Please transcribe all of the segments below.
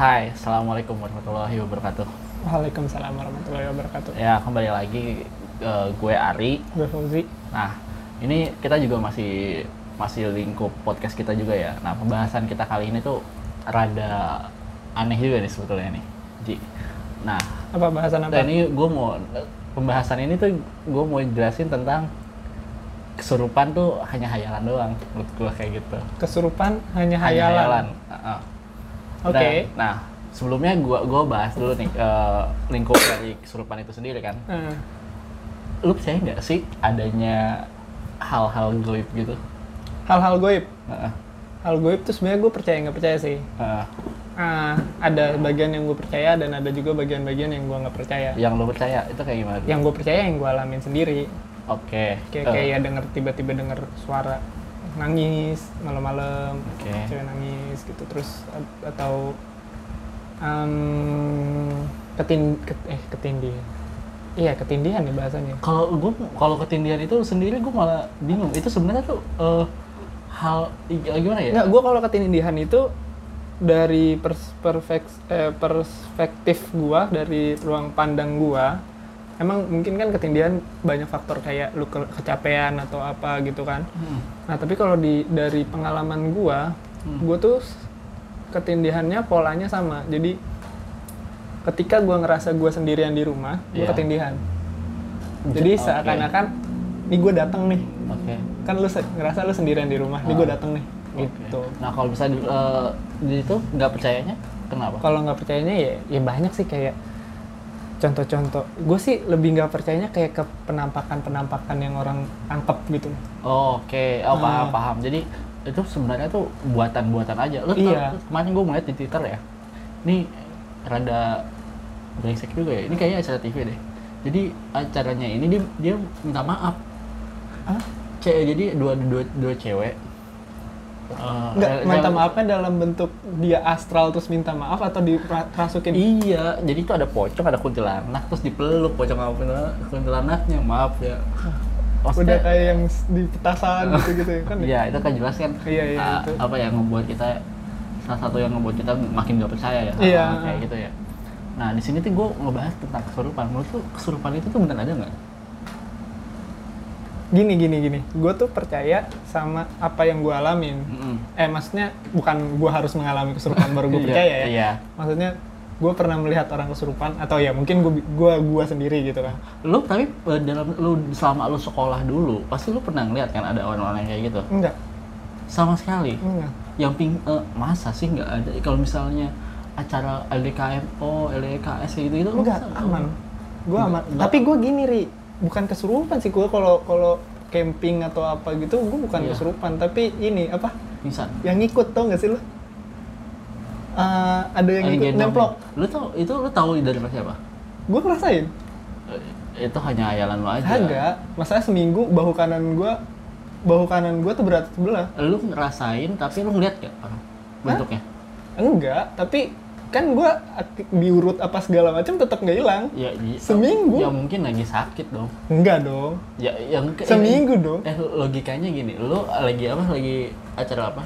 Hai, Assalamualaikum warahmatullahi wabarakatuh. Waalaikumsalam warahmatullahi wabarakatuh. Ya, kembali lagi eh, gue Ari. Gue Fauzi. Nah, ini kita juga masih masih lingkup podcast kita juga ya. Nah, pembahasan kita kali ini tuh rada aneh juga nih sebetulnya nih, Ji. Nah, Apa bahasan apa? nah ini gue mau pembahasan ini tuh gue mau jelasin tentang kesurupan tuh hanya hayalan doang, menurut gue kayak gitu. Kesurupan hanya Hanya hayalan. Heeh. Oke. Nah, nah, sebelumnya gua gua bahas dulu nih eh, lingkup dari kesurupan itu sendiri kan. Eh, Lu percaya nggak sih adanya hal-hal goib gitu? Hal-hal goib. Heeh. Hal goib tuh sebenarnya gue percaya nggak percaya sih. Heeh. Ah, ada bagian yang gue percaya dan ada juga bagian-bagian yang gue nggak percaya. yang lu percaya itu kayak gimana? Yang gue percaya yang gue alamin sendiri. Oke. Kayak Eh, kayak ya denger tiba-tiba denger suara nangis malam-malam, Oke. cewek nangis gitu terus atau em, ketin ket- eh ketindihan. Iya ketindihan nih bahasanya. Kalau gua kalau ketindihan itu sendiri gua malah bingung. Itu sebenarnya tuh eh, hal i- gimana ya? Enggak, gue kalau ketindihan itu dari pers- perfek- eh, perspektif gua dari ruang pandang gua emang mungkin kan ketindihan banyak faktor kayak lu ke- kecapean atau apa gitu kan Hmm. nah tapi kalau di dari pengalaman gua Hmm. gua tuh ketindihannya polanya sama jadi ketika gua ngerasa gua sendirian di rumah gua Iya. ketindihan jadi Oke. seakan-akan nih gua datang nih Oke. kan lu ngerasa lu sendirian di rumah nih gua Ah. datang nih Oke. gitu Nah, kalau bisa di, eh, di itu nggak percayanya kenapa? kalau nggak percayanya ya ya banyak sih kayak contoh-contoh gue sih lebih nggak percayanya kayak ke penampakan-penampakan yang orang tangkep gitu Oh, Oke, oh, paham Ah. paham. Jadi itu sebenarnya tuh buatan-buatan aja. Lu Iya. kemarin gue ngeliat di Twitter ya. Ini rada brengsek juga ya. Ini kayaknya acara TV deh. Jadi acaranya ini dia, dia minta maaf. Hah? Cewek jadi dua dua dua cewek. Eh, nggak minta cewek- maafnya dalam bentuk dia astral terus minta maaf atau dirasukin Iya, jadi itu ada pocong, ada kuntilanak, terus dipeluk pocong sama kuntilanak, kuntilanaknya. Maaf ya. udah Maksudnya, kayak yang di petasan gitu-gitu kan ya? Iya, itu kan jelas kan Iya, iya, itu. apa yang membuat kita salah satu yang membuat kita makin gak percaya ya Iya. kayak gitu ya. Nah di sini tuh gue ngebahas tentang kesurupan. Menurut lu kesurupan itu tuh benar ada nggak? Gini gini gini gue tuh percaya sama apa yang gue alamin Mm-mm. eh maksudnya bukan gue harus mengalami kesurupan baru gue Iya, percaya ya Iya. maksudnya gue pernah melihat orang kesurupan atau ya mungkin gue gua gua sendiri gitu kan Lu tapi eh, dalam lu selama lu sekolah dulu pasti lu pernah ngeliat kan ada orang-orang yang kayak gitu? enggak Sama sekali. enggak Yang ping eh, masa sih nggak ada? Kalau misalnya acara LDKMO, LDKS gitu itu lu enggak aman gue aman Enggak. tapi gue gini ri bukan kesurupan sih gue kalau kalau camping atau apa gitu gue bukan Iya. kesurupan tapi ini apa Pingsan. yang ngikut tau gak sih lu Eh, ada yang ngikut gendong. nemplok Lu tau itu lu tahu dari siapa? gue ngerasain Eh, itu hanya hayalan lu aja. Kagak, masalah seminggu bahu kanan gue bahu kanan gue tuh berat sebelah Lu ngerasain tapi lu ngeliat gak bentuknya? enggak tapi kan gue diurut apa segala macam tetap nggak hilang Ya, i- Seminggu? Ya mungkin lagi sakit dong. enggak dong Ya yang ke- seminggu dong Eh logikanya gini, lu lagi apa? Lagi acara apa?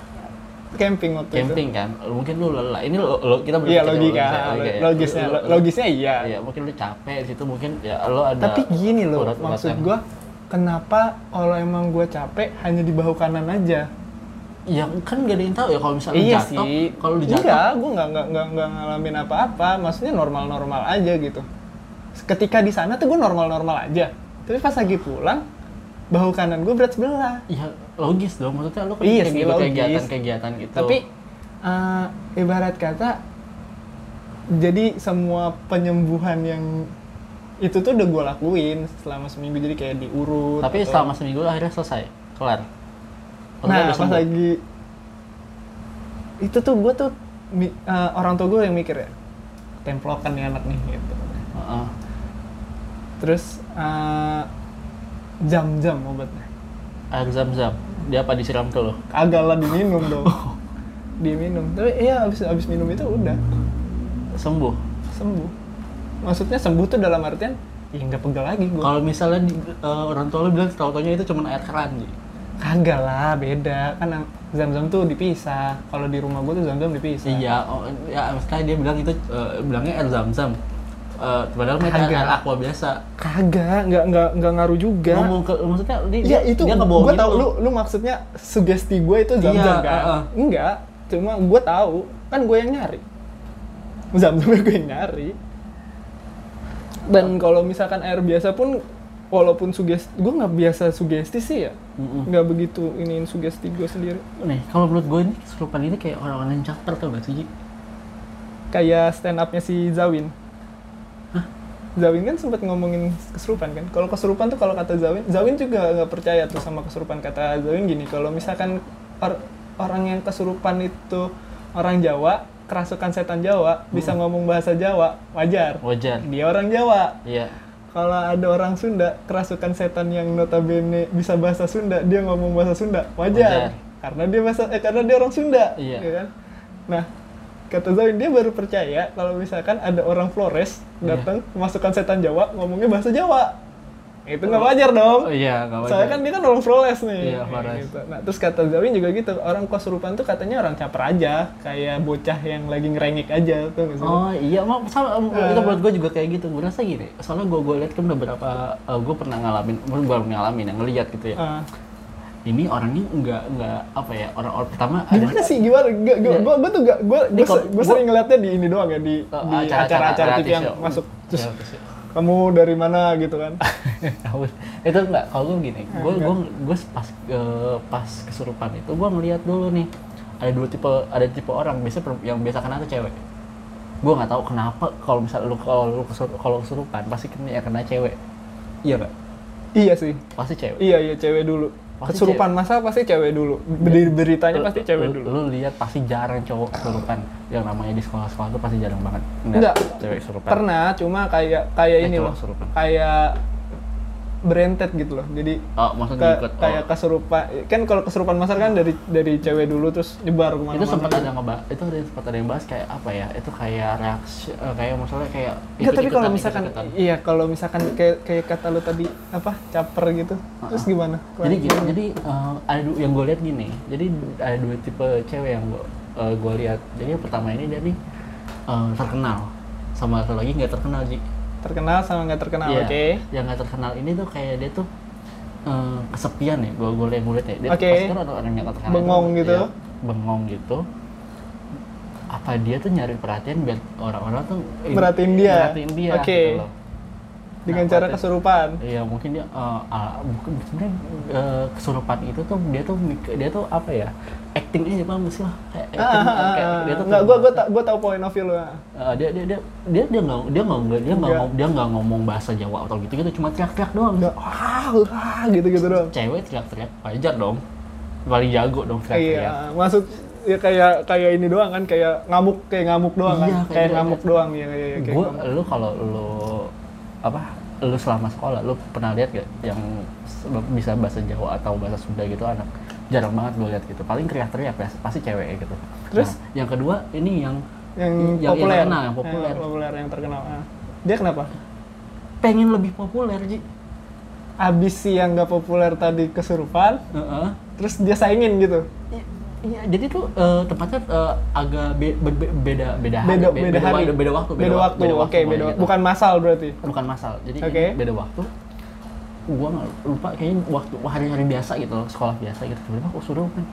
camping waktu itu Camping kan. Mungkin lu lelah. Ini lo, lo- kita Iya logika, ya, logika ya. logisnya, lu- logisnya iya. Iya, mungkin lu capek di situ mungkin ya lo ada Tapi gini loh, urat-uratan. maksud gua kenapa kalau emang gua capek hanya di bahu kanan aja? Ya kan gak ada yang tahu ya kalau misalnya iya jatuh, kalau lu jatuh Enggak, gua nggak nggak nggak nggak ngalamin apa-apa. Maksudnya normal-normal aja gitu. Ketika di sana tuh gua normal-normal aja. Tapi pas lagi pulang, bahu kanan gua berat sebelah. ya logis dong maksudnya lu kan Iya sih, gitu kegiatan-kegiatan gitu. Tapi eh, ibarat kata, jadi semua penyembuhan yang itu tuh udah gua lakuin selama seminggu jadi kayak diurut. Tapi atau- selama seminggu akhirnya selesai, kelar. Nah pas lagi itu tuh gue tuh mi- eh, orang tua gue yang mikir ya templokan nih anak nih gitu. Heeh. terus eh, jam-jam obatnya. Air zam-zam, dia apa disiram ke lo? kagak lah diminum dong. Diminum. Tapi iya abis abis minum itu udah. Sembuh. sembuh. Maksudnya sembuh tuh dalam artian ya nggak pegel lagi gue Kalau misalnya di, eh, orang tua lu bilang tau-taunya itu cuma air keran, Ji. Kagak lah, beda. Kan zam-zam tuh dipisah. Kalau di rumah gue tuh zam-zam dipisah. Iya, oh, ya sekali dia bilang itu eh, bilangnya air zam-zam. Eh, padahal itu air, Kagak. air aqua biasa. Kagak, nggak nggak nggak ngaruh juga. Ngomong ke maksudnya dia, Iya itu dia gue ngebohongin tahu lu. lu maksudnya sugesti gue itu zam-zam Iya, kan? uh-uh. Enggak, cuma gue tahu kan gue yang nyari. Zam-zamnya gue yang nyari. Dan kalau misalkan air biasa pun walaupun sugesti gue nggak biasa sugesti sih ya. Nggak begitu iniin sugesti gue sendiri. Nih, kalau menurut gue ini kesurupan ini kayak orang-orang yang caper tau gak sih? Kayak stand upnya si Zawin. Zawin kan sempat ngomongin kesurupan kan? Kalau kesurupan tuh kalau kata Zawin Zawin juga nggak percaya tuh sama kesurupan kata Zawin gini. Kalau misalkan or- orang yang kesurupan itu orang Jawa kerasukan setan Jawa bisa ngomong bahasa Jawa wajar. Wajar. dia orang Jawa. Iya. Kalau ada orang Sunda kerasukan setan yang notabene bisa bahasa Sunda dia ngomong bahasa Sunda wajar, Wajar. karena dia bahasa eh karena dia orang Sunda Iya. ya kan nah kata Zawin dia baru percaya kalau misalkan ada orang Flores Iya. datang masukkan setan Jawa ngomongnya bahasa Jawa itu nggak wajar dong Oh iya, gak wajar. soalnya kan dia kan orang Flores nih Iya, Flores. gitu. nah terus kata Zawin juga gitu orang kesurupan tuh katanya orang caper aja kayak bocah yang lagi ngerengek aja tuh nggak sih Oh iya, mau sama Eh. itu menurut gue juga kayak gitu. Gue rasa gini, soalnya gue gue lihat kan beberapa, gue pernah ngalamin, gue baru ngalamin yang ngeliat gitu ya. Ah. Ini orangnya nggak nggak apa ya orang orang pertama Gimana sih gimana? Gak, gua, Iya. gua, gua tuh gak, gua, gua, sering ngeliatnya di ini doang ya di, Oh, acara-acara TV yang show. masuk. Terus Iya, terus. Kamu dari mana gitu kan? Itu enggak kalau gue gini gue gue gue pas eh, pas kesurupan itu gue ngeliat dulu nih ada dua tipe ada tipe orang biasa yang biasa kena tuh cewek gue nggak tahu kenapa kalau misal lu kalau lu kesur- kalau kesurupan pasti kena ya kena cewek iya nggak iya sih. pasti cewek Iya iya cewek dulu. Pasti Kesurupan masa pasti cewek dulu. Ber- beritanya Lu- pasti cewek lu- dulu. lu lihat pasti jarang cowok kesurupan yang namanya di sekolah-sekolah tuh pasti jarang banget Enggak. cewek kesurupan Pernah, cuma kayak kayak Eh, ini loh. Kayak berentet gitu loh. Jadi oh maksudnya ke- ngikut kayak oh. kesurupan kan kalau kesurupan masal kan dari dari cewek dulu terus nyebar ke mana itu sempat ada ngebahas itu ada sempat ada yang bahas kayak apa ya itu kayak reaksi eh, kayak maksudnya kayak Enggak, tapi kalau misalkan ikut-ikutan. iya kalau misalkan kayak kayak kata lu tadi apa caper gitu. Terus gimana? jadi gini jadi eh, ada yang gue lihat gini jadi ada dua tipe cewek yang gue gue lihat jadi yang pertama ini dia nih eh, terkenal sama satu lagi nggak terkenal ji terkenal sama nggak terkenal, Iya. oke? yang nggak terkenal ini tuh kayak dia tuh eh, kesepian ya gue gue lihat gue ya dia Oke. pasti kan ada orang yang nggak terkenal Bengong itu, gitu. ya, bengong gitu apa dia tuh nyari perhatian biar orang-orang tuh Merhatiin dia. merhatiin dia Oke. gitu loh. Dengan Nah, cara berarti- kesurupan. Iya mungkin dia eh, ah, bukan sebenarnya eh, kesurupan itu tuh dia tuh dia tuh apa ya acting aja bang sih lah kayak Ah, acting, ah, kayak ah, dia tuh nggak, gua gua ta- gua tahu point of view lu. ah. Eh, dia dia dia dia dia nggak dia nggak dia nggak Enggak. dia nggak ngomong bahasa Jawa atau gitu gitu cuma teriak-teriak doang Nggak, ah, ah, gitu-gitu doang. cewek teriak-teriak wajar dong paling jago dong teriak-teriak Iya, maksud ya kayak kayak ini doang kan, kayak ngamuk kayak ngamuk doang kan, Iya, kayak kayak gitu. ngamuk doang ya kayak kayak gue ngamuk. lu kalau lu apa lu selama sekolah lu pernah lihat gak yang bisa bahasa Jawa atau bahasa Sunda gitu anak jarang banget gue lihat gitu paling teriak-teriak ya, pasti cewek gitu Terus? Nah, yang kedua ini yang yang yang- yang populer, terkenal, yang populer. yang populer yang terkenal. ah. Dia kenapa? pengen lebih populer Ji Abis si yang nggak populer tadi kesurupan, Heeh. terus dia saingin gitu. Iya, jadi tuh eh, tempatnya eh, agak be- be- be- beda beda hari, Beda be- beda hari, wa- beda waktu, beda waktu. Oke, pokoknya beda gitu. bukan masal berarti. bukan masal. Jadi ini beda waktu. Gua nggak lupa kayaknya waktu hari-hari biasa gitu loh, sekolah biasa gitu. Tiba-tiba kok suruh kan.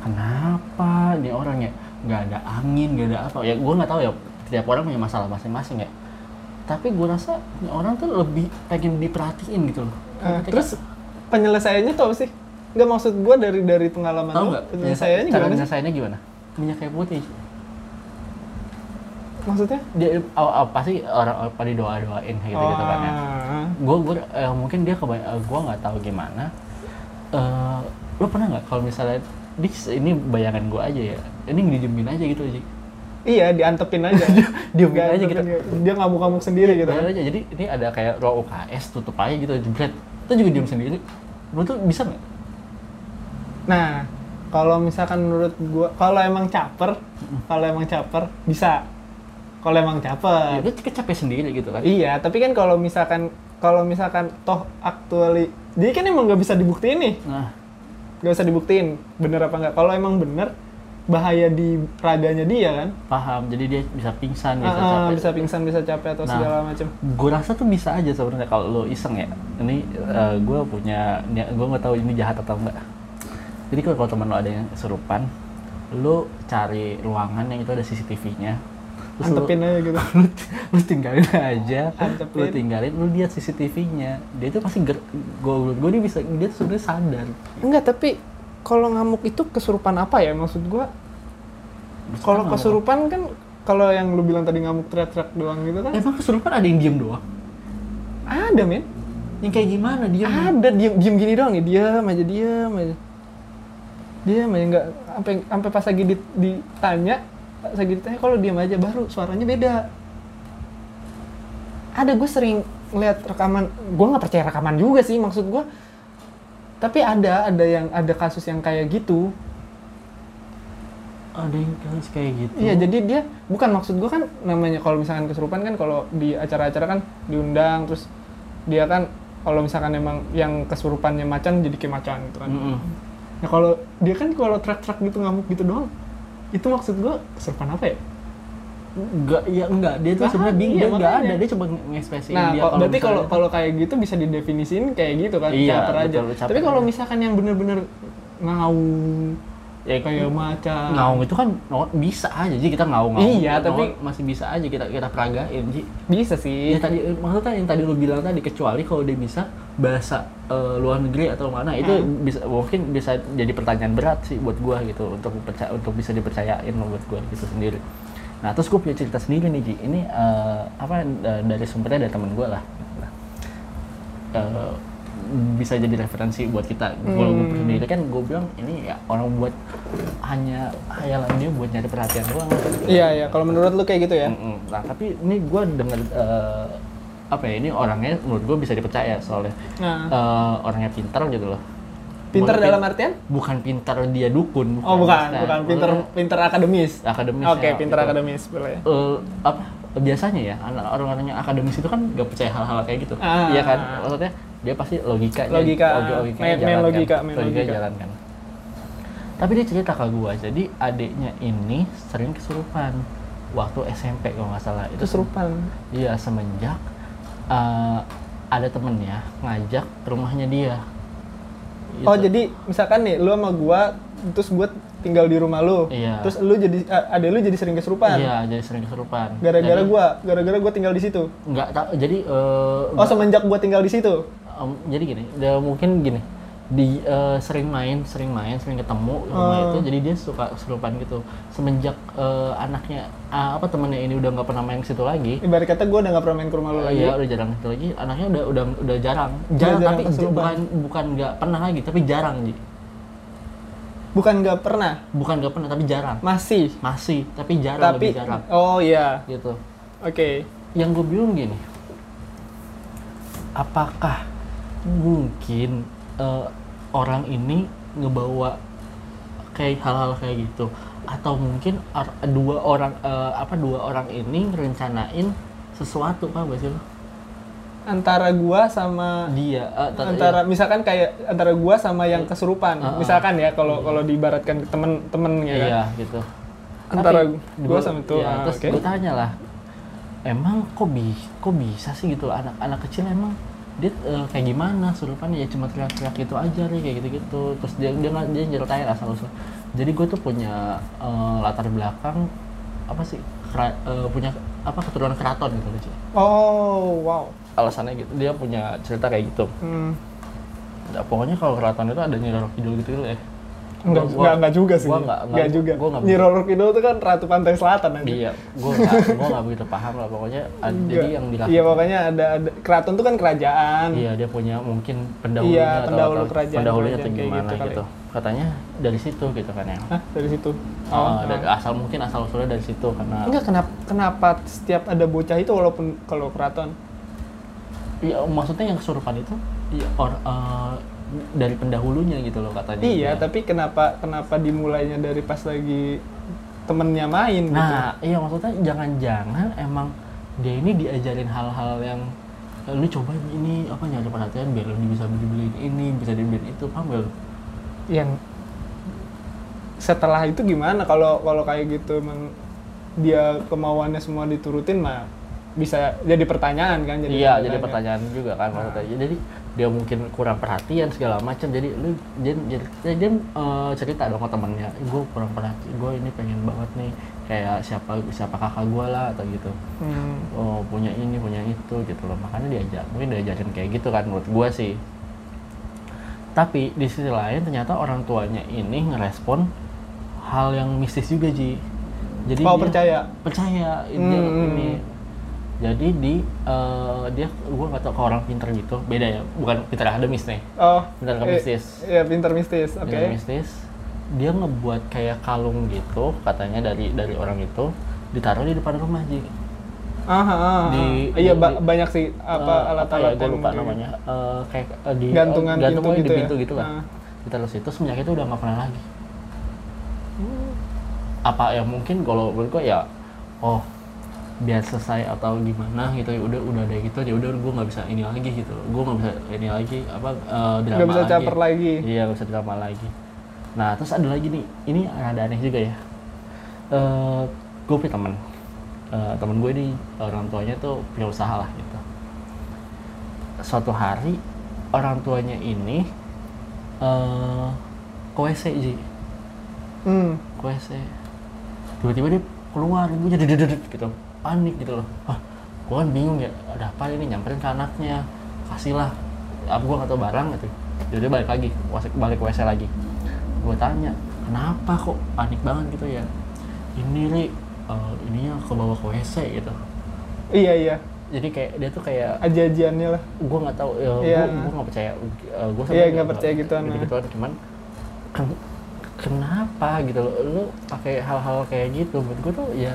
Kenapa nih orang ya? Nggak ada angin, nggak ada apa. Ya gua nggak tahu ya. Tiap orang punya masalah masing-masing ya. Tapi gua rasa nih orang tuh lebih pengen diperhatiin gitu loh. Ketika- terus penyelesaiannya tuh apa sih? Nggak maksud gua dari dari pengalaman tahu lu, nggak? penyelesaiannya gimana penyelesaiannya gimana? Minyak kayu putih. Maksudnya? Dia oh, oh, pasti orang orang pada doa-doain kayak gitu gitu kan ya. Ah. gue gue eh, mungkin dia kebay gue nggak tahu gimana eh lo pernah nggak kalau misalnya di ini bayangan gue aja ya ini didiemin aja gitu aja Iya, diantepin aja. Diemin aja antepin gitu. dia. Dia ngamuk-ngamuk sendiri gitu. Bayangan aja jadi ini ada kayak ruang UKS tutup aja gitu jebret itu juga diem sendiri menurut tuh bisa nggak Nah, kalau misalkan menurut gua, kalau emang caper, kalau emang caper bisa. Kalau emang ya, caper. dia capek sendiri gitu kan Iya, tapi kan kalau misalkan kalau misalkan toh aktuali, dia kan emang nggak bisa dibuktiin nih. nah nggak usah dibuktiin bener apa nggak kalau emang bener bahaya di raganya dia kan paham jadi dia bisa pingsan bisa Ah, ah, capek bisa pingsan bisa capek atau Nah. segala macam gue rasa tuh bisa aja sebenarnya kalau lo iseng ya ini gue punya gue nggak tahu ini jahat atau enggak jadi kalau teman lo ada yang kesurupan lo cari ruangan yang itu ada CCTV-nya terus lo, antepin aja gitu. lu, lu tinggalin aja. Antepin. lu tinggalin lu lihat CCTV-nya dia tuh pasti ger gue gue dia bisa dia tuh sebenarnya sadar. Enggak tapi kalau ngamuk itu kesurupan apa ya? Maksud gua kalau kesurupan kan kalau yang lu bilang tadi ngamuk teriak-teriak doang gitu kan? Emang kesurupan ada yang diem doang? Ada men. Yang kayak gimana? Dia ada diem diem gini doang nih diam aja diam aja diam aja nggak sampai sampai pas lagi dit- ditanya pas lagi ditanya kalau diam aja? Baru suaranya beda. Ada gue sering ngeliat rekaman gue nggak percaya rekaman juga sih maksud gue tapi ada ada yang ada kasus yang kayak gitu. Ada yang kayak kayak gitu? Iya, jadi dia bukan maksud gua kan namanya kalau misalkan kesurupan kan kalau di acara-acara kan diundang terus dia kan kalau misalkan emang yang kesurupannya macan jadi kayak macan gitu kan. Mm-mm. Nah kalau dia kan kalau track-track gitu ngamuk gitu doang, itu maksud gua kesurupan apa ya? Enggak, ya enggak. Dia tuh sebenarnya bingung, dia enggak ada. Dia coba ngekspresiin Nah, dia kok- berarti kalau kalau kayak gitu bisa didefinisin kayak gitu kan, Iya, caper aja. betul, Tapi kalau misalkan yang bener-bener ngaung ya kayak macan. ngaung itu kan bisa aja jadi kita ngaung ngaung Iya, tapi- masih bisa aja kita kita peragain Ji. Bisa sih. ya tadi maksudnya yang tadi lu bilang tadi kecuali kalau dia bisa bahasa eh, luar negeri atau mana itu Hmm. bisa mungkin bisa jadi pertanyaan berat sih buat gua gitu untuk percaya untuk bisa dipercayain buat gua gitu sendiri nah terus gua punya cerita sendiri nih Ji ini eh, apa eh, dari sumbernya dari temen gua lah Nah, eh, bisa jadi referensi buat kita kalau gua Hmm. sendiri kan gua bilang ini ya orang buat hanya hayalan dia buat nyari perhatian doang Iya, iya. Kalau menurut lu kayak gitu ya? Nah, tapi ini gue denger eh, apa ya? Ini orangnya menurut gue bisa dipercaya soalnya Nah, eh, orangnya pintar gitu loh. pinter Bukan dalam artian? Bukan pintar dia dukun. Oh, bukan, Nah, bukan pinter maksudnya pinter akademis. akademis. Oke, ya, pinter gitu. akademis boleh. Eh, apa? Biasanya ya anak orang-orang yang akademis itu kan gak percaya hal-hal kayak gitu. Ah. Iya kan? Maksudnya dia pasti logikanya Logika, logi- logikanya main- main jalan logika, kan. main logika logika. jalan kan. Tapi dia cerita ke gua, jadi adiknya ini sering kesurupan waktu SMP kalau nggak salah. Itu Kesurupan. Iya semenjak eh, ada temennya ngajak ke rumahnya dia. Oh, Gitu. jadi misalkan nih lu sama gua terus gua tinggal di rumah lu. Iya. Terus lu jadi adek lu jadi sering kesurupan. Iya jadi sering kesurupan. Gara-gara Jadi, gua, gara-gara gua tinggal di situ. nggak. Jadi eh, Oh, semenjak gua tinggal di situ. Em, jadi gini, dia mungkin gini di eh, sering main, sering main, sering ketemu rumah Oh. itu, jadi dia suka kesurupan gitu. Semenjak eh, anaknya ah, apa temennya ini udah nggak pernah main ke situ lagi, Ibarat kata gua udah nggak pernah main ke rumah lu lagi. Iya udah jarang itu lagi. Anaknya udah udah udah jarang. Jarang, jarang tapi kesurupan. bukan bukan nggak pernah lagi, tapi jarang ji. Bukan nggak pernah, Bukan nggak pernah, tapi jarang. masih. Masih, tapi jarang Tapi lebih jarang. oh iya. Gitu. Oke. Yang gue bingung gini, apakah mungkin eh, orang ini ngebawa kayak hal-hal kayak gitu, atau mungkin dua orang eh, apa dua orang ini rencanain sesuatu kan gak sih lo? Antara gua sama Dia tar- antara misalkan kayak antara gua sama yang kesurupan. Ah, ah. Misalkan ya kalau kalau diibaratkan ke temen-temen ya kan. Iya gitu. Antara Tapi, gua gua- sama itu, iya, ah, terus oke. gue tanya lah, emang kok bi kok bisa sih gitu anak-anak kecil emang dia eh, kayak gimana surupannya ya cuma teriak-teriak gitu aja nih kayak gitu-gitu terus dia dia nggak dia nyeritain asal usul jadi gue tuh punya eh, latar belakang apa sih kera- eh, punya apa keturunan keraton gitu loh Ci. Oh, wow. alasannya gitu dia punya cerita kayak gitu Hmm. Nah, pokoknya kalau keraton itu ada Nyi Roro Kidul gitu ya Enggak, Gua- enggak, enggak juga sih. gua nggak- Enggak nggak- juga. gua nggak- Nyi Roro Kidul itu kan Ratu Pantai Selatan aja. Iya, gue nggak gue nggak begitu paham lah pokoknya. ad- Enggak. Jadi yang dilakukan Iya, pokoknya ada, ada keraton itu kan kerajaan. Iya dia punya mungkin pendahulunya Iya, atau, pendahulu atau kerajaan- pendahulunya kerajaan atau gimana gitu gitu. kali. Katanya dari situ gitu kan ya. Hah, dari situ. Oh, dari asal mungkin asal usulnya dari situ karena Enggak, kenapa, kenapa setiap ada bocah itu walaupun kalau keraton? ya maksudnya yang kesurupan itu ya, or, eh, dari pendahulunya gitu loh katanya. Iya, tapi kenapa kenapa dimulainya dari pas lagi temennya main gitu? Nah, iya maksudnya jangan-jangan emang dia ini diajarin hal-hal yang eh, lu coba ini apa nyari perhatian biar lu bisa beli-beliin ini, bisa dibeliin itu, paham gak lu? yang setelah itu gimana kalau kalau kayak gitu emang dia kemauannya semua diturutin mah bisa jadi pertanyaan kan jadi iya jadi tanya. pertanyaan juga kan Nah. maksudnya jadi dia mungkin kurang perhatian segala macam jadi lu dia dia, dia, dia, eh, cerita dong ke temennya gue kurang perhatian gue ini pengen banget nih kayak siapa siapa kakak gue lah atau gitu Hmm. oh punya ini punya itu gitu loh makanya diajak mungkin diajarin kayak gitu kan menurut gue sih tapi di sisi lain ternyata orang tuanya ini ngerespon hal yang mistis juga ji jadi dia- percaya percaya ini Hmm. ini jadi di eh, dia gue nggak tahu ke orang pinter gitu beda ya bukan pinter akademis nih. Oh pinter ke eh, mistis iya pinter mistis oke. Pinter mistis. Dia ngebuat kayak kalung gitu katanya dari dari orang itu ditaruh di depan rumah ji. Ah, ah, ah. Di- iya di- ba- di- banyak sih apa Eh, alat-alat ya, gue lupa di- namanya. Eh, kayak eh, di Gantungan eh, gantungan pintu di gitu ya? pintu gitu lah. Ah. ditaruh situ semenjak itu udah nggak pernah lagi. Apa ya mungkin kalau menurut gue ya oh biar selesai atau gimana gitu ya udah udah ada gitu ya udah gue nggak bisa ini lagi gitu. Gue nggak bisa ini lagi apa eh, drama nggak bisa lagi. caper lagi. iya nggak bisa drama lagi. Nah terus ada lagi nih ini ada aneh juga ya. Eh gue punya teman Eh, temen gue di orang tuanya tuh punya usaha lah gitu. Suatu hari orang tuanya ini eh ke WC Ji. Hmm. ke WC tiba-tiba dia keluar ibunya dedet gitu panik gitu loh. Ah gue kan bingung ya ada apa ini nyamperin ke anaknya kasihlah apa gue nggak tahu barang gitu. Jadi balik lagi balik ke WC lagi. Gue tanya kenapa kok panik banget gitu ya? Ini ri eh, ininya ke bawah ke WC gitu. Iya iya. Jadi kayak dia tuh kayak aja-ajiannya lah. gue nggak tahu ya Iya. gue nggak percaya gue Iya, nggak percaya gituan, gitu gituan cuman ken- kenapa? gitu loh. Lu pakai hal-hal kayak gitu. Menurut gue tuh ya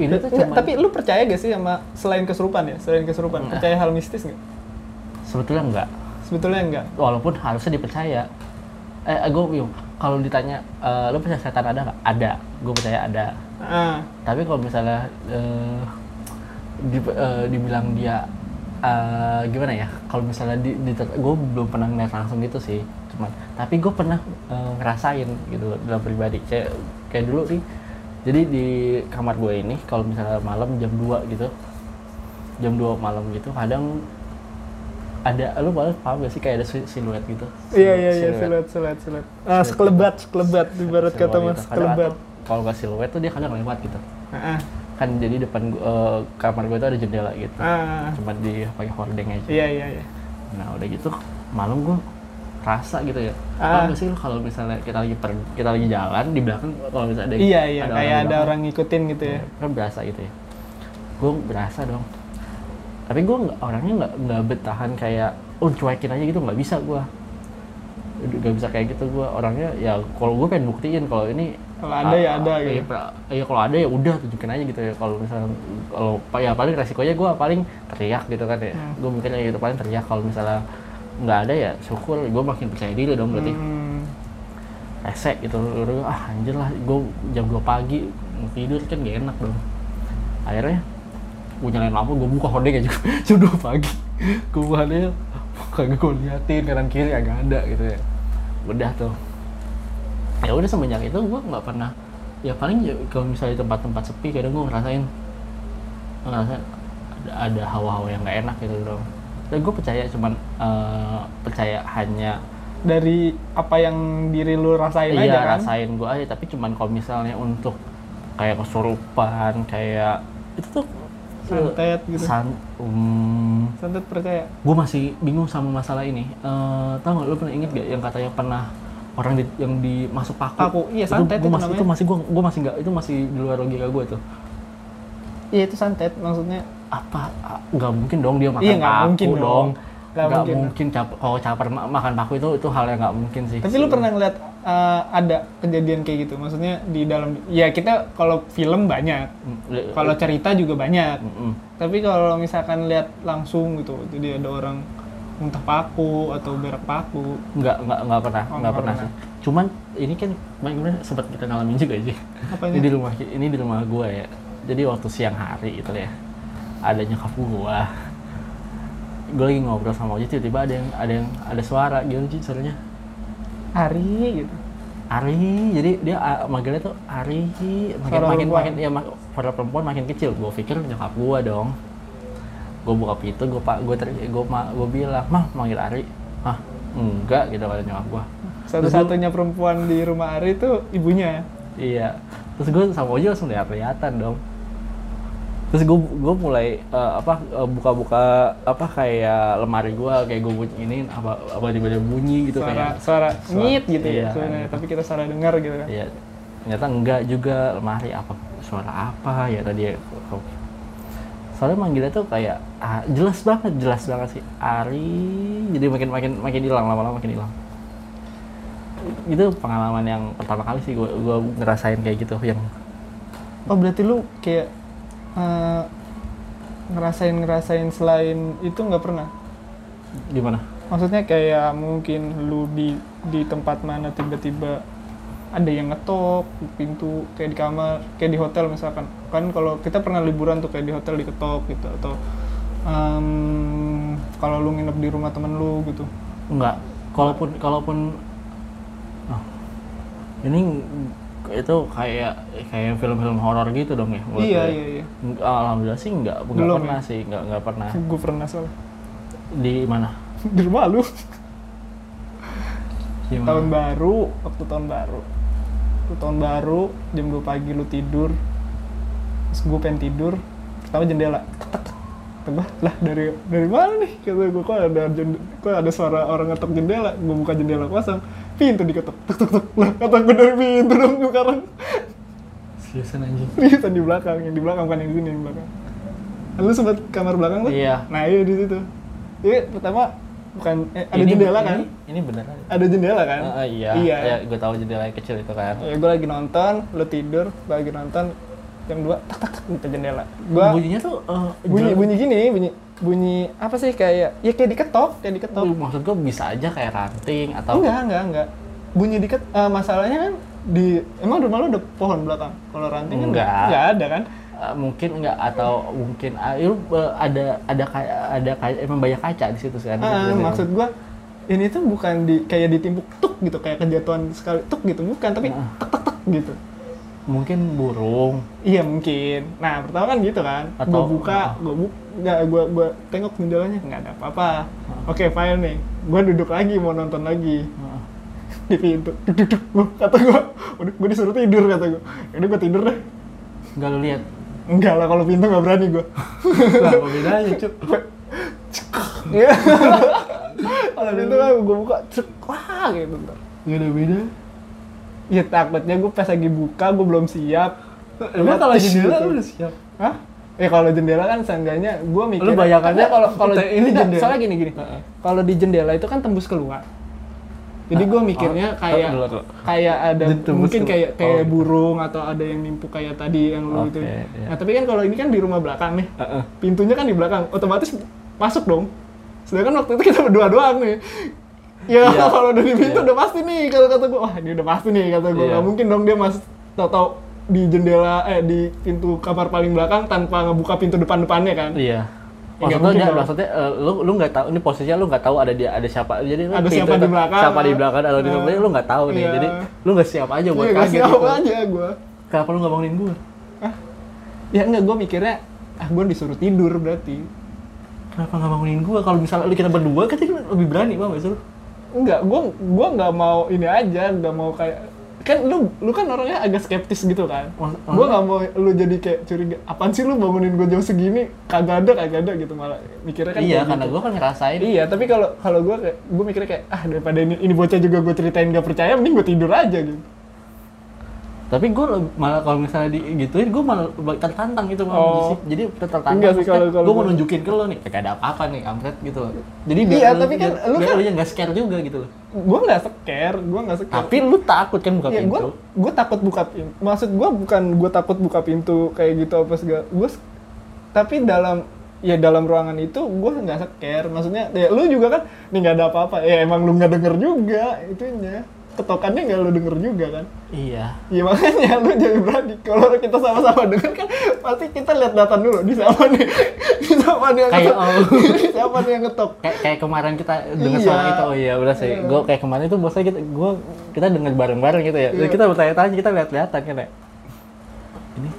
ini tuh Nggak, cuma tapi lu percaya gak sih sama selain kesurupan ya? Selain kesurupan Nggak. percaya hal mistis nggak sebetulnya enggak. Sebetulnya enggak? Walaupun harusnya dipercaya. Eh gue bingung kalau ditanya eh, lu percaya setan ada nggak? Ada. Gue percaya ada. Ah. Tapi kalau misalnya eh, di- eh, dibilang dia eh, gimana ya? Kalau misalnya di, gue belum pernah ngeliat langsung gitu sih cuman. Tapi gue pernah eh, ngerasain gitu dalam pribadi. Kayak kayak dulu nih jadi di kamar gue ini kalau misalnya malam jam 2 gitu jam 2 malam gitu kadang ada lu malah paham gak sih? Kayak ada si- siluet gitu. Iya iya iya Siluet. siluet siluet ah sekelebat sekelebat ibarat kata mas gitu. Sekelebat. kalau nggak siluet tuh dia kadang lewat gitu. Ah kan jadi depan gua- eh, kamar gue itu ada jendela gitu. Ah cuma di pakai hordeng aja. Iya iya iya. Nah udah gitu malam gue rasa gitu ya. Ah. ah. sih kalau misalnya kita lagi per, kita lagi jalan di belakang kalau misalnya ada iya iya ada kayak di ada orang ngikutin gitu ya. Kan berasa gitu ya. Gue berasa dong. Tapi gue orangnya nggak nggak bertahan kayak oh cuekin aja gitu nggak bisa gue nggak bisa kayak gitu gue orangnya ya kalau gue pengen buktiin kalau ini kalau ada ya ada gitu. Iya, pra- iya kalau ada ya udah tunjukin aja gitu ya. Kalau misalnya kalau ya paling resikonya gue paling teriak gitu kan ya. Hmm. gue mikirnya gitu paling teriak kalau misalnya nggak ada ya syukur gue makin percaya diri dong berarti. Hmm. rese gitu ah anjir lah gue jam 2 pagi tidur kan gak enak dong. Akhirnya gue nyalain lampu gue buka hordengnya juga jam 2 pagi. Gue buka hordengnya kagak gue liatin kanan kiri agak ada gitu ya. Udah tuh. Ya udah semenjak itu gue nggak pernah ya paling ya kalau misalnya tempat-tempat sepi kadang gue ngerasain ngerasain ada ada hawa-hawa yang nggak enak gitu dong dan gue percaya cuman eh, percaya hanya dari apa yang diri lu rasain iya aja kan? rasain gue aja. Tapi cuman kalau misalnya untuk kayak kesurupan kayak itu tuh santet gitu. san um, santet percaya. gue masih bingung sama masalah ini. Eh tau gak lu pernah inget gak yang katanya pernah orang di, yang dimasuk paku? Paku, iya, santet itu, itu gua masih, itu namanya. masih gue gue masih nggak itu masih di luar logika gue tuh. Iya itu santet maksudnya apa ah, nggak mungkin dong dia makan Iya, nggak paku mungkin dong. dong. Nggak nggak mungkin. mungkin, cap- kalau caper ma- makan paku itu itu hal yang nggak mungkin sih. Tapi lu pernah ngeliat uh, ada kejadian kayak gitu? Maksudnya di dalam ya kita kalau film banyak Mm, kalau cerita juga banyak. Mm, mm. tapi kalau misalkan lihat langsung gitu jadi ada orang muntah paku atau berak paku. Nggak nggak nggak pernah Oh, nggak pernah pernah. sih. Cuman ini kan kemarin sempat kita ngalamin juga sih. Ini di rumah ini di rumah gue ya. Jadi waktu siang hari itu ya ada nyokap gue gue lagi ngobrol sama Oji tiba-tiba ada yang ada yang ada suara gitu sih suaranya. Ari gitu. Ari jadi dia uh, manggilnya tuh Ari. Makin makin perempuan. makin ya mak- suara perempuan makin kecil. Gue pikir nyokap gue dong. Gue buka pintu gue pak gue ter gue ma gue bilang mah manggil Ari. Ah enggak gitu kata nyokap gue satu-satunya perempuan di rumah Ari itu ibunya. Iya. Terus gue sama Oji langsung lihat-lihatan dong terus gue gue mulai eh, apa eh, buka-buka apa kayak lemari gue kayak gue bunyiin apa apa tiba-tiba bunyi gitu suara kayak suara Suara- nyit gitu iya, ya sebenarnya gitu. tapi kita salah dengar gitu kan Iya, ternyata enggak juga lemari apa suara apa ya tadi ya. Soalnya manggilnya tuh kayak ah, jelas banget, jelas banget sih Ari. Jadi makin makin makin hilang lama-lama makin hilang. Itu pengalaman yang pertama kali sih gue gua ngerasain kayak gitu yang oh berarti lu kayak eh, ngerasain ngerasain selain itu nggak pernah gimana? maksudnya kayak mungkin lu di di tempat mana tiba-tiba ada yang ngetok di pintu kayak di kamar kayak di hotel misalkan kan kalau kita pernah liburan tuh kayak di hotel diketok gitu atau em, kalau lu nginep di rumah temen lu gitu Enggak. Kalaupun kalaupun oh, ini itu kayak kayak film-film horor gitu dong ya. iya iya iya Enggak, Alhamdulillah sih enggak, enggak Belum pernah ya? sih, enggak enggak pernah. gue pernah soalnya Di mana? di rumah lu Di mana? tahun baru waktu tahun baru waktu tahun baru jam 2 pagi lu tidur terus gue pengen tidur pertama jendela tek gua, lah dari dari mana nih kata gue kok ada kok ada suara orang ngetok jendela gue buka jendela kosong pintu diketok tek tek tek lah kata gue dari pintu dong sekarang Seriusan anjing. Seriusan di belakang yang di belakang bukan yang sini yang di belakang lu sempat kamar belakang tuh Iya. nah iya di situ jadi pertama bukan eh, ada Ini- jendela kan Ini, ini beneran. ada jendela kan Ah, ah, iya. iya Ya, gue tahu jendela yang kecil itu kan. ya gue lagi nonton lo tidur gue lagi nonton jam 2 tak tak tak gitu jendela gue Bunyinya tuh eh, bunyi bunyi gini bunyi bunyi apa sih kayak ya kayak diketok kayak diketok maksud gue bisa aja kayak ranting atau enggak enggak enggak bunyi diket eh, masalahnya kan di emang rumah lo ada pohon belakang kalau ranting kan Enggak. enggak ada kan Eh, mungkin enggak atau mungkin ah, lu, eh, ada ada kayak ada kayak emang banyak kaca di situ kan. Ah, Di situ. maksud gue ini tuh bukan di kayak ditimpuk tuk gitu kayak kejatuhan sekali tuk gitu bukan tapi Ah. tek tek tek gitu mungkin burung. Iya mungkin. Nah pertama kan gitu kan. Atau- Gue buka, gue buka, nggak gue gue tengok jendelanya nggak ada apa-apa. Oke fine nih. Gue duduk lagi mau nonton lagi Heeh. di pintu. Duk, duk, duk. Gua- kata gue, udah gue disuruh tidur kata gue. Udah gue tidur deh. Enggak lu lihat. Enggak lah kalau pintu nggak berani gue. Lah, apa bedanya, Cuk? Iya. kalau pintu kan gue buka, cek, wah gitu. ntar. Enggak ada beda. Iya takutnya gue pas lagi buka gue belum siap. Emang kalau jendela gitu. lu udah siap. Hah? Ya kalau jendela kan seenggaknya gue mikir. Lu bayangannya kalau kalau ini enggak, jendela. Soalnya gini gini. Kalau di jendela itu kan tembus keluar. Jadi gue mikirnya oh, kayak kayak ada mungkin kayak kayak Oh. burung atau ada yang nimpuk kayak tadi yang lu itu. iya. Nah tapi kan kalau ini kan di rumah belakang nih, Heeh. pintunya kan di belakang, otomatis masuk dong. Sedangkan waktu itu kita berdua doang nih. Ya Iya. kalau dari pintu Iya. udah pasti nih kalau kata gue, wah ini udah pasti nih kata gue. Iya. Gak mungkin dong dia mas tau-tau di jendela eh di pintu kamar paling belakang tanpa ngebuka pintu depan-depannya kan. Iya. Ya, nggak Maksudnya, dong. maksudnya eh, lu lu nggak tahu ini posisinya lu nggak tahu ada dia ada siapa. Jadi Ada pintu siapa di belakang. Siapa di belakang atau di Nah. samping lu nggak tahu nih. Iya. Jadi lu nggak siap aja buat Iya, kaget siap gitu. aja gue. Kenapa lu nggak bangunin gue? Ya enggak, gue mikirnya, ah gue disuruh tidur berarti. Kenapa nggak bangunin gue? Kalau misalnya lu kita berdua kan lebih berani bang, lu? Enggak, gue gua nggak mau ini aja, nggak mau kayak kan lu lu kan orangnya agak skeptis gitu kan. Mas- Gue nggak mau lu jadi kayak curiga. Apaan sih lu bangunin gue jam segini? Kagak ada, kagak ada gitu malah mikirnya kan. iya, karena gitu. gue kan ngerasain. Iya, tapi kalau kalau gue kayak gue mikirnya kayak ah daripada ini ini bocah juga gue ceritain gak percaya, mending gue tidur aja gitu. Tapi gue malah kalau misalnya di gituin, gue malah tertantang gitu bang. Oh. Jadi tertantang. Enggak sih, kalau- kalau gue mau nunjukin ke lo nih, kayak ada apa-apa nih, kampret gitu loh. Jadi biar Iya, lu- tapi kan biar, lu biar kan- lu yang nggak scare juga gitu loh. Gue nggak scare, gue nggak scare. Tapi lu takut kan buka ya, pintu. gue takut buka pintu. Maksud gue bukan gue takut buka pintu kayak gitu apa segala. Gue tapi dalam ya dalam ruangan itu gue nggak scare. Maksudnya ya lu juga kan nih nggak ada apa-apa. Ya emang lu nggak denger juga itunya. Ketokannya nggak lu denger juga kan. Iya. Ya makanya lu jadi berani. Kalau kita sama-sama denger kan pasti kita lihat data dulu. Di sama nih. Di siapa nih yang kayak ngetok? oh, siapa nih yang ngetok? kayak kayak kemarin kita dengar Iya. suara itu oh iya udah sih Iya. gue kayak kemarin itu bosnya kita gue kita dengar bareng-bareng gitu ya Iya. Jadi kita bertanya-tanya kita lihat-lihatan kan ya ini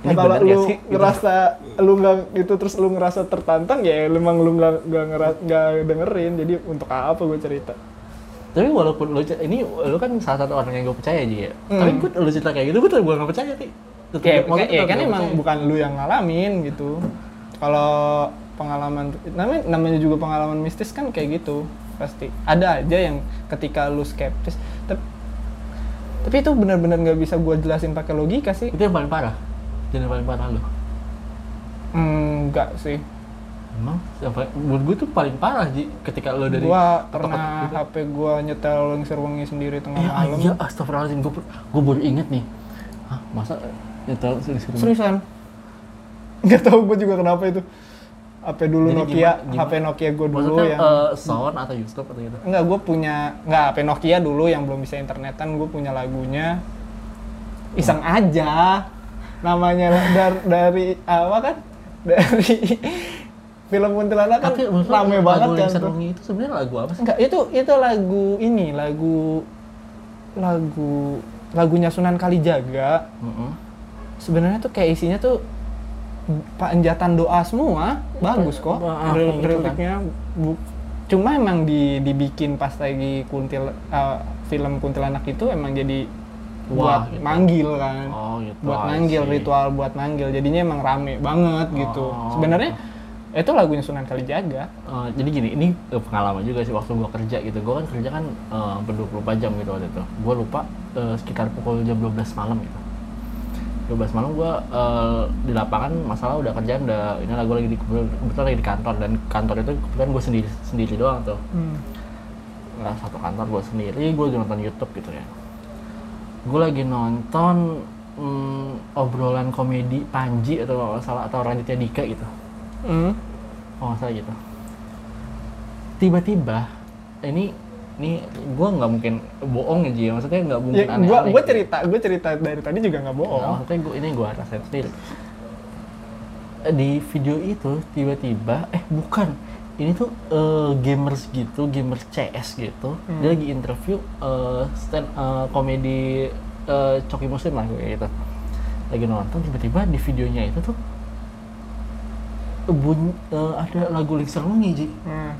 ini kalau lu sih Gitu. ngerasa lu nggak itu terus lu ngerasa tertantang ya emang lu nggak nggak dengerin jadi untuk apa gue cerita tapi walaupun lu ini lu kan salah satu orang yang gue percaya aja ya? Hmm. tapi gue lu cerita kayak gitu gue tetap gue nggak percaya sih Tetep- ya, maksudnya ya kan emang percaya. bukan lu yang ngalamin gitu. Kalau pengalaman namanya namanya juga pengalaman mistis kan kayak gitu pasti. Ada aja yang ketika lu skeptis tapi tapi itu benar-benar nggak bisa gue jelasin pakai logika sih. Itu yang paling parah? Jadi yang paling parah lu? Hmm, enggak sih emang yang paling, menurut gue tuh paling parah Ji ketika lu dari gua pernah gitu. HP gua nyetel lengser wengi sendiri tengah Eh, malam iya, astagfirullahaladzim, gue, gue baru inget nih. Hah, masa nyetel serius seriusan nggak tahu gua juga kenapa itu HP dulu Jadi Nokia gimana- gimana? HP Nokia gua dulu Maksudnya yang eh, sound atau YouTube atau gitu? Enggak, gue punya nggak HP Nokia dulu yang belum bisa internetan, gue punya lagunya iseng aja. Namanya dari, dari apa kan? Dari film kuntilanak kan Tapi rame lagu banget kan. Lengser tuh. Wengi itu sebenarnya lagu apa sih? Enggak, itu itu lagu ini, lagu lagu lagunya Sunan Kalijaga. Mm-mm. Sebenarnya tuh kayak isinya tuh panjatan doa semua, bagus kok. Gitu kan. Liriknya bu- cuma emang di, dibikin pas lagi kuntil eh, film kuntilanak itu emang jadi Wah, buat gitu. manggil kan. Oh gitu. buat manggil ritual buat manggil jadinya emang rame banget gitu. Oh, Sebenarnya itu lagunya Sunan Kalijaga. Eh, jadi gini, ini eh, pengalaman juga sih waktu gua kerja gitu. Gua kan kerja kan eh, ber 24 jam gitu waktu itu. Gua lupa eh, sekitar pukul jam 12 malam gitu. 12 malam gua eh, di lapangan masalah udah kerjaan udah ini lah gua lagi di kebetulan lagi di kantor dan kantor itu kebetulan gue sendiri sendiri doang tuh. nggak satu kantor gue sendiri gue lagi nonton YouTube gitu ya gue lagi nonton mm, obrolan komedi Panji atau salah atau Raditya Dika gitu Hmm. nggak salah gitu tiba-tiba ini ini gue nggak mungkin bohong aja ya maksudnya nggak mungkin Ya, gua aneh-aneh gua gitu. cerita, gua cerita dari tadi juga nggak Nah, bohong. maksudnya gue ini gue rasain sendiri di video itu tiba-tiba eh bukan ini tuh eh, gamers gitu gamers CS gitu Hmm. dia lagi interview eh, stand eh, komedi eh, Coki Muslim lah kayak gitu lagi nonton tiba-tiba di videonya itu tuh bunyi eh, ada lagu Lingser Wengi Ji Hmm.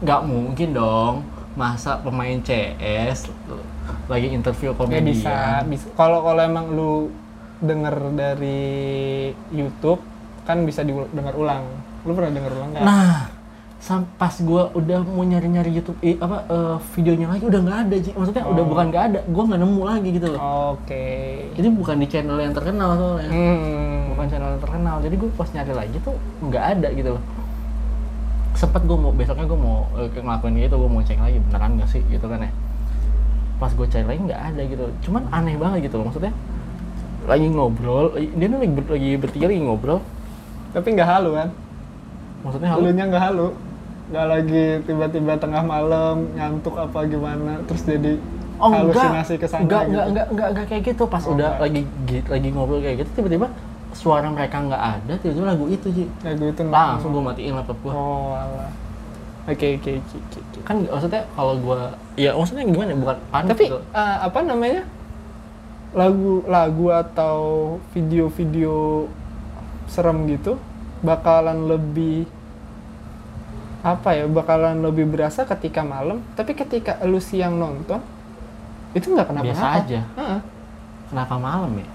nggak mungkin dong masa pemain CS lagi interview Ya komedian bisa, bisa. Kalau kalau emang lu denger dari YouTube kan bisa didengar ulang. Lu pernah denger ulang nggak? Nah, pas gua udah mau nyari-nyari YouTube eh, apa eh, videonya lagi udah nggak ada Ji. Maksudnya udah Oh. bukan nggak ada, gua nggak nemu lagi gitu loh. Oke. Ini bukan di channel yang terkenal soalnya. Hmm. Bukan channel yang terkenal. Jadi gua pas nyari lagi tuh nggak ada gitu loh. Sempet gua mau besoknya gua mau eh, ngelakuin gitu, gua mau cek lagi beneran nggak sih gitu kan ya. Pas gua cari lagi nggak ada gitu. Cuman aneh banget gitu loh. Maksudnya lagi ngobrol, dia nih lagi, ber- lagi bertiga lagi ngobrol. Tapi nggak halu kan? Maksudnya Halunya nggak halu. Nggak lagi tiba-tiba tengah malam ngantuk apa gimana terus jadi Oh halusinasi ke sana enggak, gitu. enggak, enggak, enggak, enggak kayak gitu. Pas Oh, udah enggak. lagi gi- lagi ngobrol kayak gitu, tiba-tiba suara mereka nggak ada, tiba-tiba lagu itu Ji. Lagu itu Langsung gue matiin laptop gue. Oh, alah. Oke, oke, oke, oke, oke. Kan maksudnya kalau gue, ya maksudnya gimana? Bukan panik Tapi gitu. eh, apa namanya? Lagu lagu atau video-video serem gitu bakalan lebih apa ya? Bakalan lebih berasa ketika malam, tapi ketika lu siang nonton itu nggak kenapa-napa. Biasa aja. Heeh. Kenapa malam ya?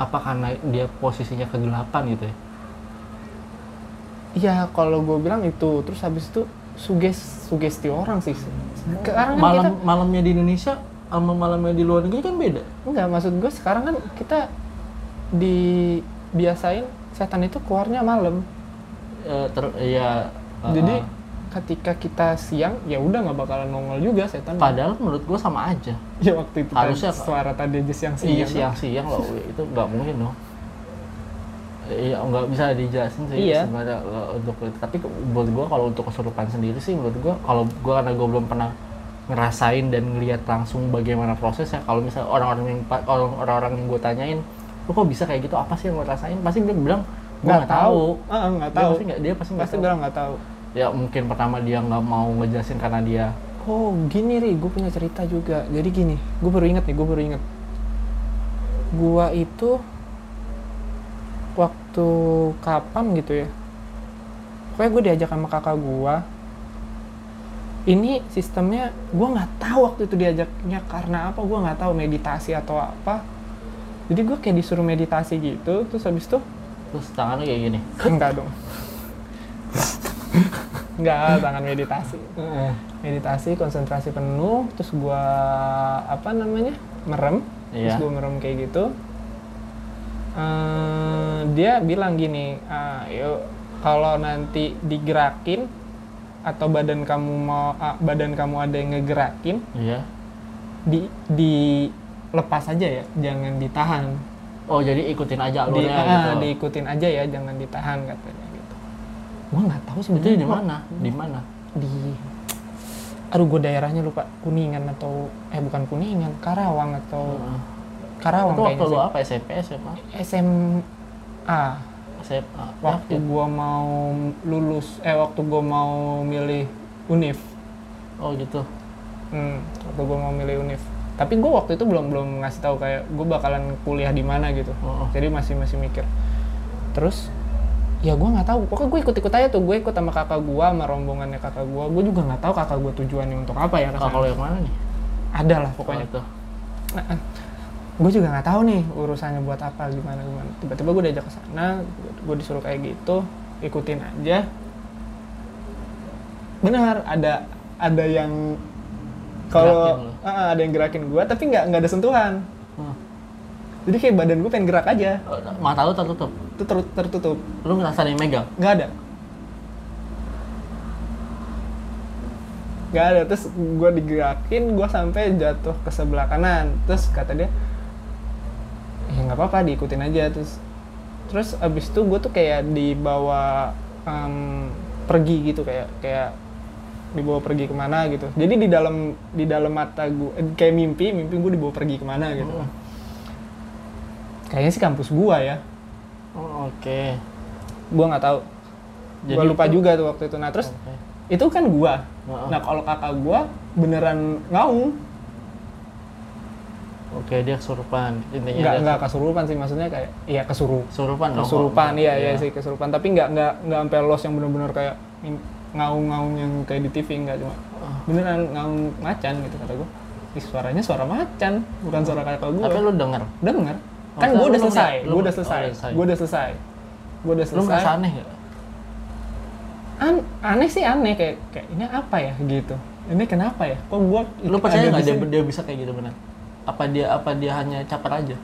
Apa karena dia posisinya kegelapan gitu ya? Iya, kalau gue bilang itu, terus habis itu suges sugesti orang sih. Sekarang kan Malam kita malamnya di Indonesia sama malamnya di luar negeri kan beda. Enggak, maksud gue sekarang kan kita dibiasain setan itu keluarnya malam. Eh, ter, ya. Jadi ketika kita siang ya udah nggak bakalan nongol juga setan. padahal menurut gue sama aja. ya waktu itu harusnya- tadi, suara tadi aja siang Iya siang. siang-siang loh, itu nggak mungkin dong. Iya nggak bisa dijelasin sih Iya. sebenarnya eh, untuk. Tapi buat gua kalau untuk kesurupan sendiri sih menurut gua kalau gua karena gua belum pernah ngerasain dan ngelihat langsung bagaimana prosesnya. Kalau misalnya orang-orang yang orang-orang yang gue tanyain, lu kok bisa kayak gitu? Apa sih yang lo rasain? Pasti dia bilang gue nggak tahu. Ah, nggak Dia tahu. pasti dia pasti nggak pasti tahu. bilang nggak tahu. Ya mungkin pertama dia nggak mau ngejelasin karena dia oh gini ri. Gue punya cerita juga. Jadi gini gue baru inget nih gue baru inget gua itu waktu kapan gitu ya? Pokoknya gue diajak sama kakak gua. Ini sistemnya gua nggak tahu waktu itu diajaknya karena apa gua nggak tahu meditasi atau apa. Jadi gue kayak disuruh meditasi gitu terus habis itu terus tangannya kayak gini. Enggak dong. Enggak tangan meditasi. Meditasi konsentrasi penuh terus gua apa namanya merem. Terus Iya. gua merem kayak gitu. Eh, dia bilang gini "Ah, yuk kalau nanti digerakin atau badan kamu mau ah, badan kamu ada yang ngegerakin iya. di di lepas aja ya jangan ditahan oh jadi ikutin aja di, alurnya ah, gitu. diikutin aja ya jangan ditahan katanya gitu. Gua nggak tahu itu sebenarnya di mana di mana? Di aduh gue daerahnya lupa. Kuningan atau eh bukan kuningan karawang atau Heeh. karawang itu waktu lu apa SMP SMA SMA SMA waktu Yakin? gua mau lulus eh waktu gua mau milih univ oh gitu. Hmm, waktu gua mau milih univ tapi gua waktu itu belum belum ngasih tahu kayak gue bakalan kuliah di mana gitu. Oh, oh. jadi masih masih mikir. Terus ya gua nggak tahu. Pokoknya gue ikut ikut aja tuh. Gue ikut sama kakak gua sama rombongannya kakak gua. Gue juga nggak tahu kakak gua tujuannya untuk apa ya Kalau kalau yang mana nih? Ada lah pokoknya. Pokoknya itu. Gue juga nggak tahu nih urusannya buat apa gimana gimana. Tiba-tiba gue diajak ke sana gue disuruh kayak gitu ikutin aja. Benar ada ada yang kalau Ah, ada yang gerakin gue tapi nggak nggak ada sentuhan. Hmm. jadi kayak badan gue pengen gerak aja. Oh, mata lu tertutup? Itu ter- tertutup. Lu ngerasa ada yang megang? Nggak ada. Nggak ada. Terus gue digerakin gue sampai jatuh ke sebelah kanan. Terus kata dia ya nggak apa-apa diikutin aja. Terus terus abis itu gue tuh kayak dibawa em, pergi gitu kayak kayak dibawa pergi ke mana gitu. Jadi di dalam di dalam mata gue eh, kayak mimpi mimpi gue dibawa pergi ke mana gitu. Hmm. kayaknya sih kampus gua ya. Oh, oke. Gua nggak tahu. Jadi gua lupa itu- juga tuh waktu itu. Nah terus Oke. itu kan gua. Heeh. nah kalau kakak gua beneran ngaung. Oke dia kesurupan. Intinya nggak nggak kesurupan sih. Maksudnya kayak iya kesurup. Kesurupan dong. Kesurupan kok. iya iya. sih kesurupan. Tapi nggak nggak nggak sampai los yang bener-bener kayak ngaung-ngaung yang kayak di TV nggak cuma Ah. beneran ngaung macan gitu kata gua. Ih, suaranya suara macan bukan suara kakak gua. Tapi lu denger? Denger. Oh, kan gua udah selesai. gua udah selesai. udah selesai. gua udah selesai lu selesai. ngerasa aneh gak? An- aneh sih aneh kayak kayak ini apa ya gitu. Ini kenapa ya? Kok gua lu percaya nggak di dia, dia bisa kayak gitu benar apa dia apa dia hanya caper aja?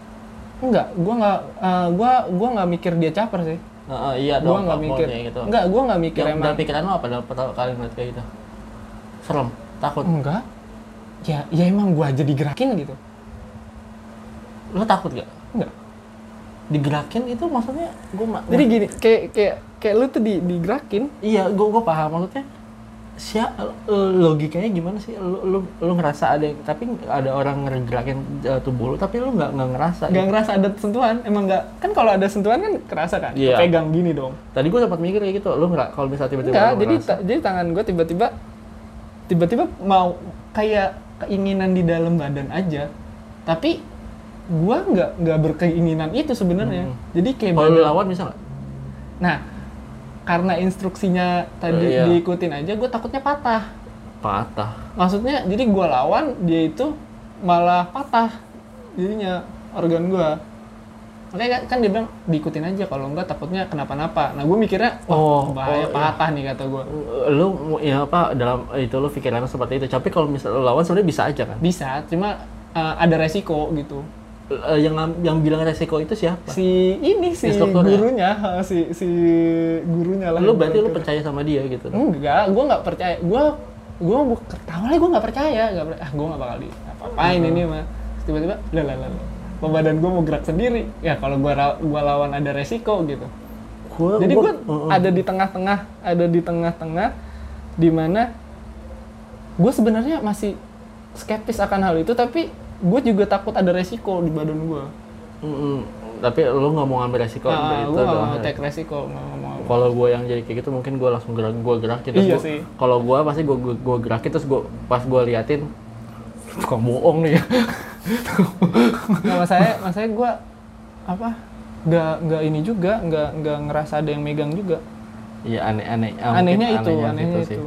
Enggak gua nggak eh, gua gua nggak mikir dia caper sih Heeh, iya gua dong nggak kalau mikir. kayak gitu. Enggak gua nggak mikir Yang emang. dalam pikiran lu apa dalam pertama kali ngeliat kayak gitu? Serem takut. Enggak. Ya ya emang gua aja digerakin gitu. Lu takut gak enggak digerakin itu maksudnya gue jadi gini kayak kayak kayak lu tuh di digerakin. Iya gue gue paham maksudnya siap logikanya gimana sih? Lu lu lu ngerasa ada tapi ada orang ngegerakin uh, tubuh lu tapi lu nggak nggak ngerasa nggak gitu. ngerasa ada sentuhan. Emang nggak kan kalau ada sentuhan kan kerasa kan? Iya. pegang gini dong. Tadi gue sempat mikir kayak gitu lu nggak kalau misalnya tiba-tiba enggak lu jadi ta- jadi tangan gua tiba-tiba tiba-tiba mau kayak keinginan di dalam badan aja. Tapi gua nggak nggak berkeinginan itu sebenarnya. Hmm. jadi kayak kalau lawan bisa nggak? Nah, karena instruksinya tadi Eh, iya. diikutin aja, gue takutnya patah. patah Maksudnya, jadi gue lawan, dia itu malah patah. Jadinya organ gue. Makanya kan- kan dia bilang, diikutin aja, kalau enggak takutnya kenapa-napa. Nah, gue mikirnya, wah Oh, bahaya oh, iya. patah nih kata gue. lu ya apa dalam itu lu pikirannya seperti itu tapi kalau misalnya lawan sebenarnya bisa aja kan Bisa, cuma eh, ada resiko gitu. Eh, yang yang bilang resiko itu siapa Si ini, si Instrukturnya? gurunya, si, si gurunya lah. lu berarti lu percaya sama dia gitu Enggak, gue nggak percaya. Gue gue awalnya gue nggak percaya, nggak per- ah gue nggak bakal di apa-apain Hmm. ini mah. Tiba-tiba, lah lah lah. lah. Kok badan gue mau gerak sendiri. Ya kalau gue gua lawan ada resiko gitu. gua, Jadi gue Heeh. ada di tengah-tengah, ada di tengah-tengah, di mana gue sebenarnya masih skeptis akan hal itu, tapi gue juga takut ada resiko di badan gue. Mm-mm. tapi lu nggak mau ngambil resiko nah, itu gue gak doang mau take resiko nggak nggak kalau gue yang jadi kayak gitu mungkin gue langsung gerak gue gerakin terus Iya gua- sih. kalau gue pasti gue gue gerakin terus gue pas gue liatin suka bohong nih ya Nggak masalahnya, masalahnya gue apa? Nggak nggak ini juga, nggak nggak ngerasa ada yang megang juga. iya aneh aneh ah, anehnya itu, anehnya gitu sih. itu.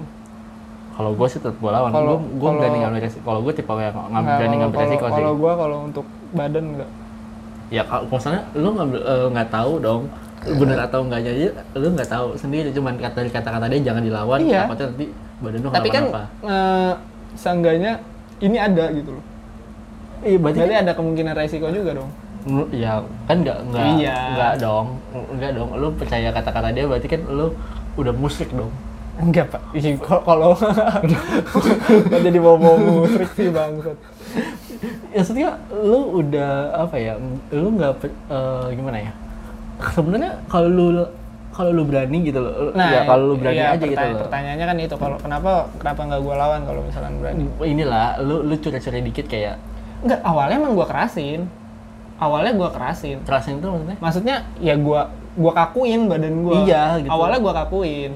Kalau gue sih tetap gue lawan Kalau- gue berani ngambil resiko kalau gue tipe yang ngambil berani ngambil resiko kalau- sih Kalau gue kalau untuk badan nggak. ya kalau misalnya lu ngambil eh, nggak tahu dong bener atau enggaknya aja lu nggak tahu sendiri cuman kata dari kata-kata dia jangan dilawan Iya. takutnya nanti badan lu Tapi kan kenapa-napa. eh, seenggaknya ini ada gitu loh. iya berarti Berarti ada kemungkinan resiko juga dong. Ya kan nggak nggak Iya. nggak dong nggak dong lu percaya kata-kata dia berarti kan lu udah musik dong Enggak pak. Kalau nggak jadi bawa-bawa musrik sih bangsat. ya maksudnya lu udah apa ya lu nggak eh, gimana ya sebenarnya kalau lu kalau lu berani gitu loh ya kalau lu berani iya, aja gitu loh Pertanyaannya kan itu kalau kenapa kenapa nggak gue lawan kalau misalkan berani? inilah lu lu curi-curi dikit kayak Enggak, awalnya emang gue kerasin. Awalnya gue kerasin. kerasin itu maksudnya Maksudnya ya gue gua kakuin badan gue. Iya, gitu. Awalnya gue kakuin.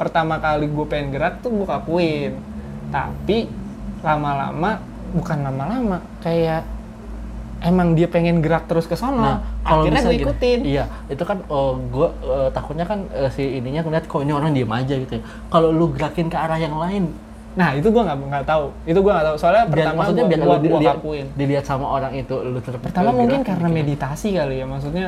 Pertama kali gue pengen gerak tuh gue kakuin. Tapi lama-lama bukan lama-lama kayak emang dia pengen gerak terus ke sono. Nah, kalau Akhirnya gue gini, ikutin. Iya, itu kan oh, gue takutnya kan eh, si ininya ngeliat kok ini orang diem aja gitu ya. Kalau lu gerakin ke arah yang lain, Nah itu gue nggak nggak tahu. Itu gue nggak tahu. Soalnya biar, pertama maksudnya gue biar gua, lu gua dilihat, kakuin. dilihat sama orang itu lu tetap Pertama mungkin karena gitu. meditasi kali ya. Maksudnya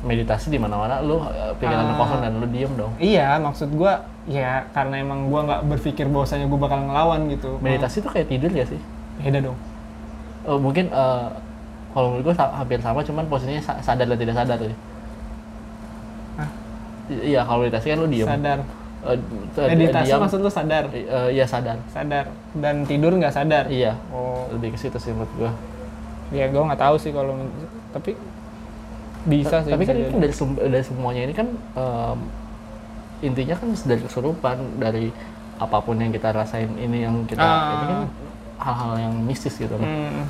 meditasi di mana-mana lu eh, pikiran lu Ah. kosong dan lu diem dong. iya maksud gue ya karena emang gue nggak berpikir bahwasanya gue bakal ngelawan gitu. Meditasi tuh kayak tidur ya sih? Beda dong. Oh, mungkin eh, kalau menurut gue hampir sama, cuman posisinya sa- sadar dan tidak sadar tuh. Hah? I- Iya, kalau meditasi kan lu diem. Sadar. T- Meditasi diam, maksud lu sadar. eh, iya sadar. Sadar. Dan tidur nggak sadar. Iya, Oh, lebih ke situ sih menurut gue. ya gue nggak tahu sih kalau tapi bisa sih. tapi kan dari, dari semuanya ini kan em, intinya kan dari kesurupan dari apa pun yang kita rasain ini yang kita Ah. ini kan hal-hal yang mistis gitu loh. Hmm.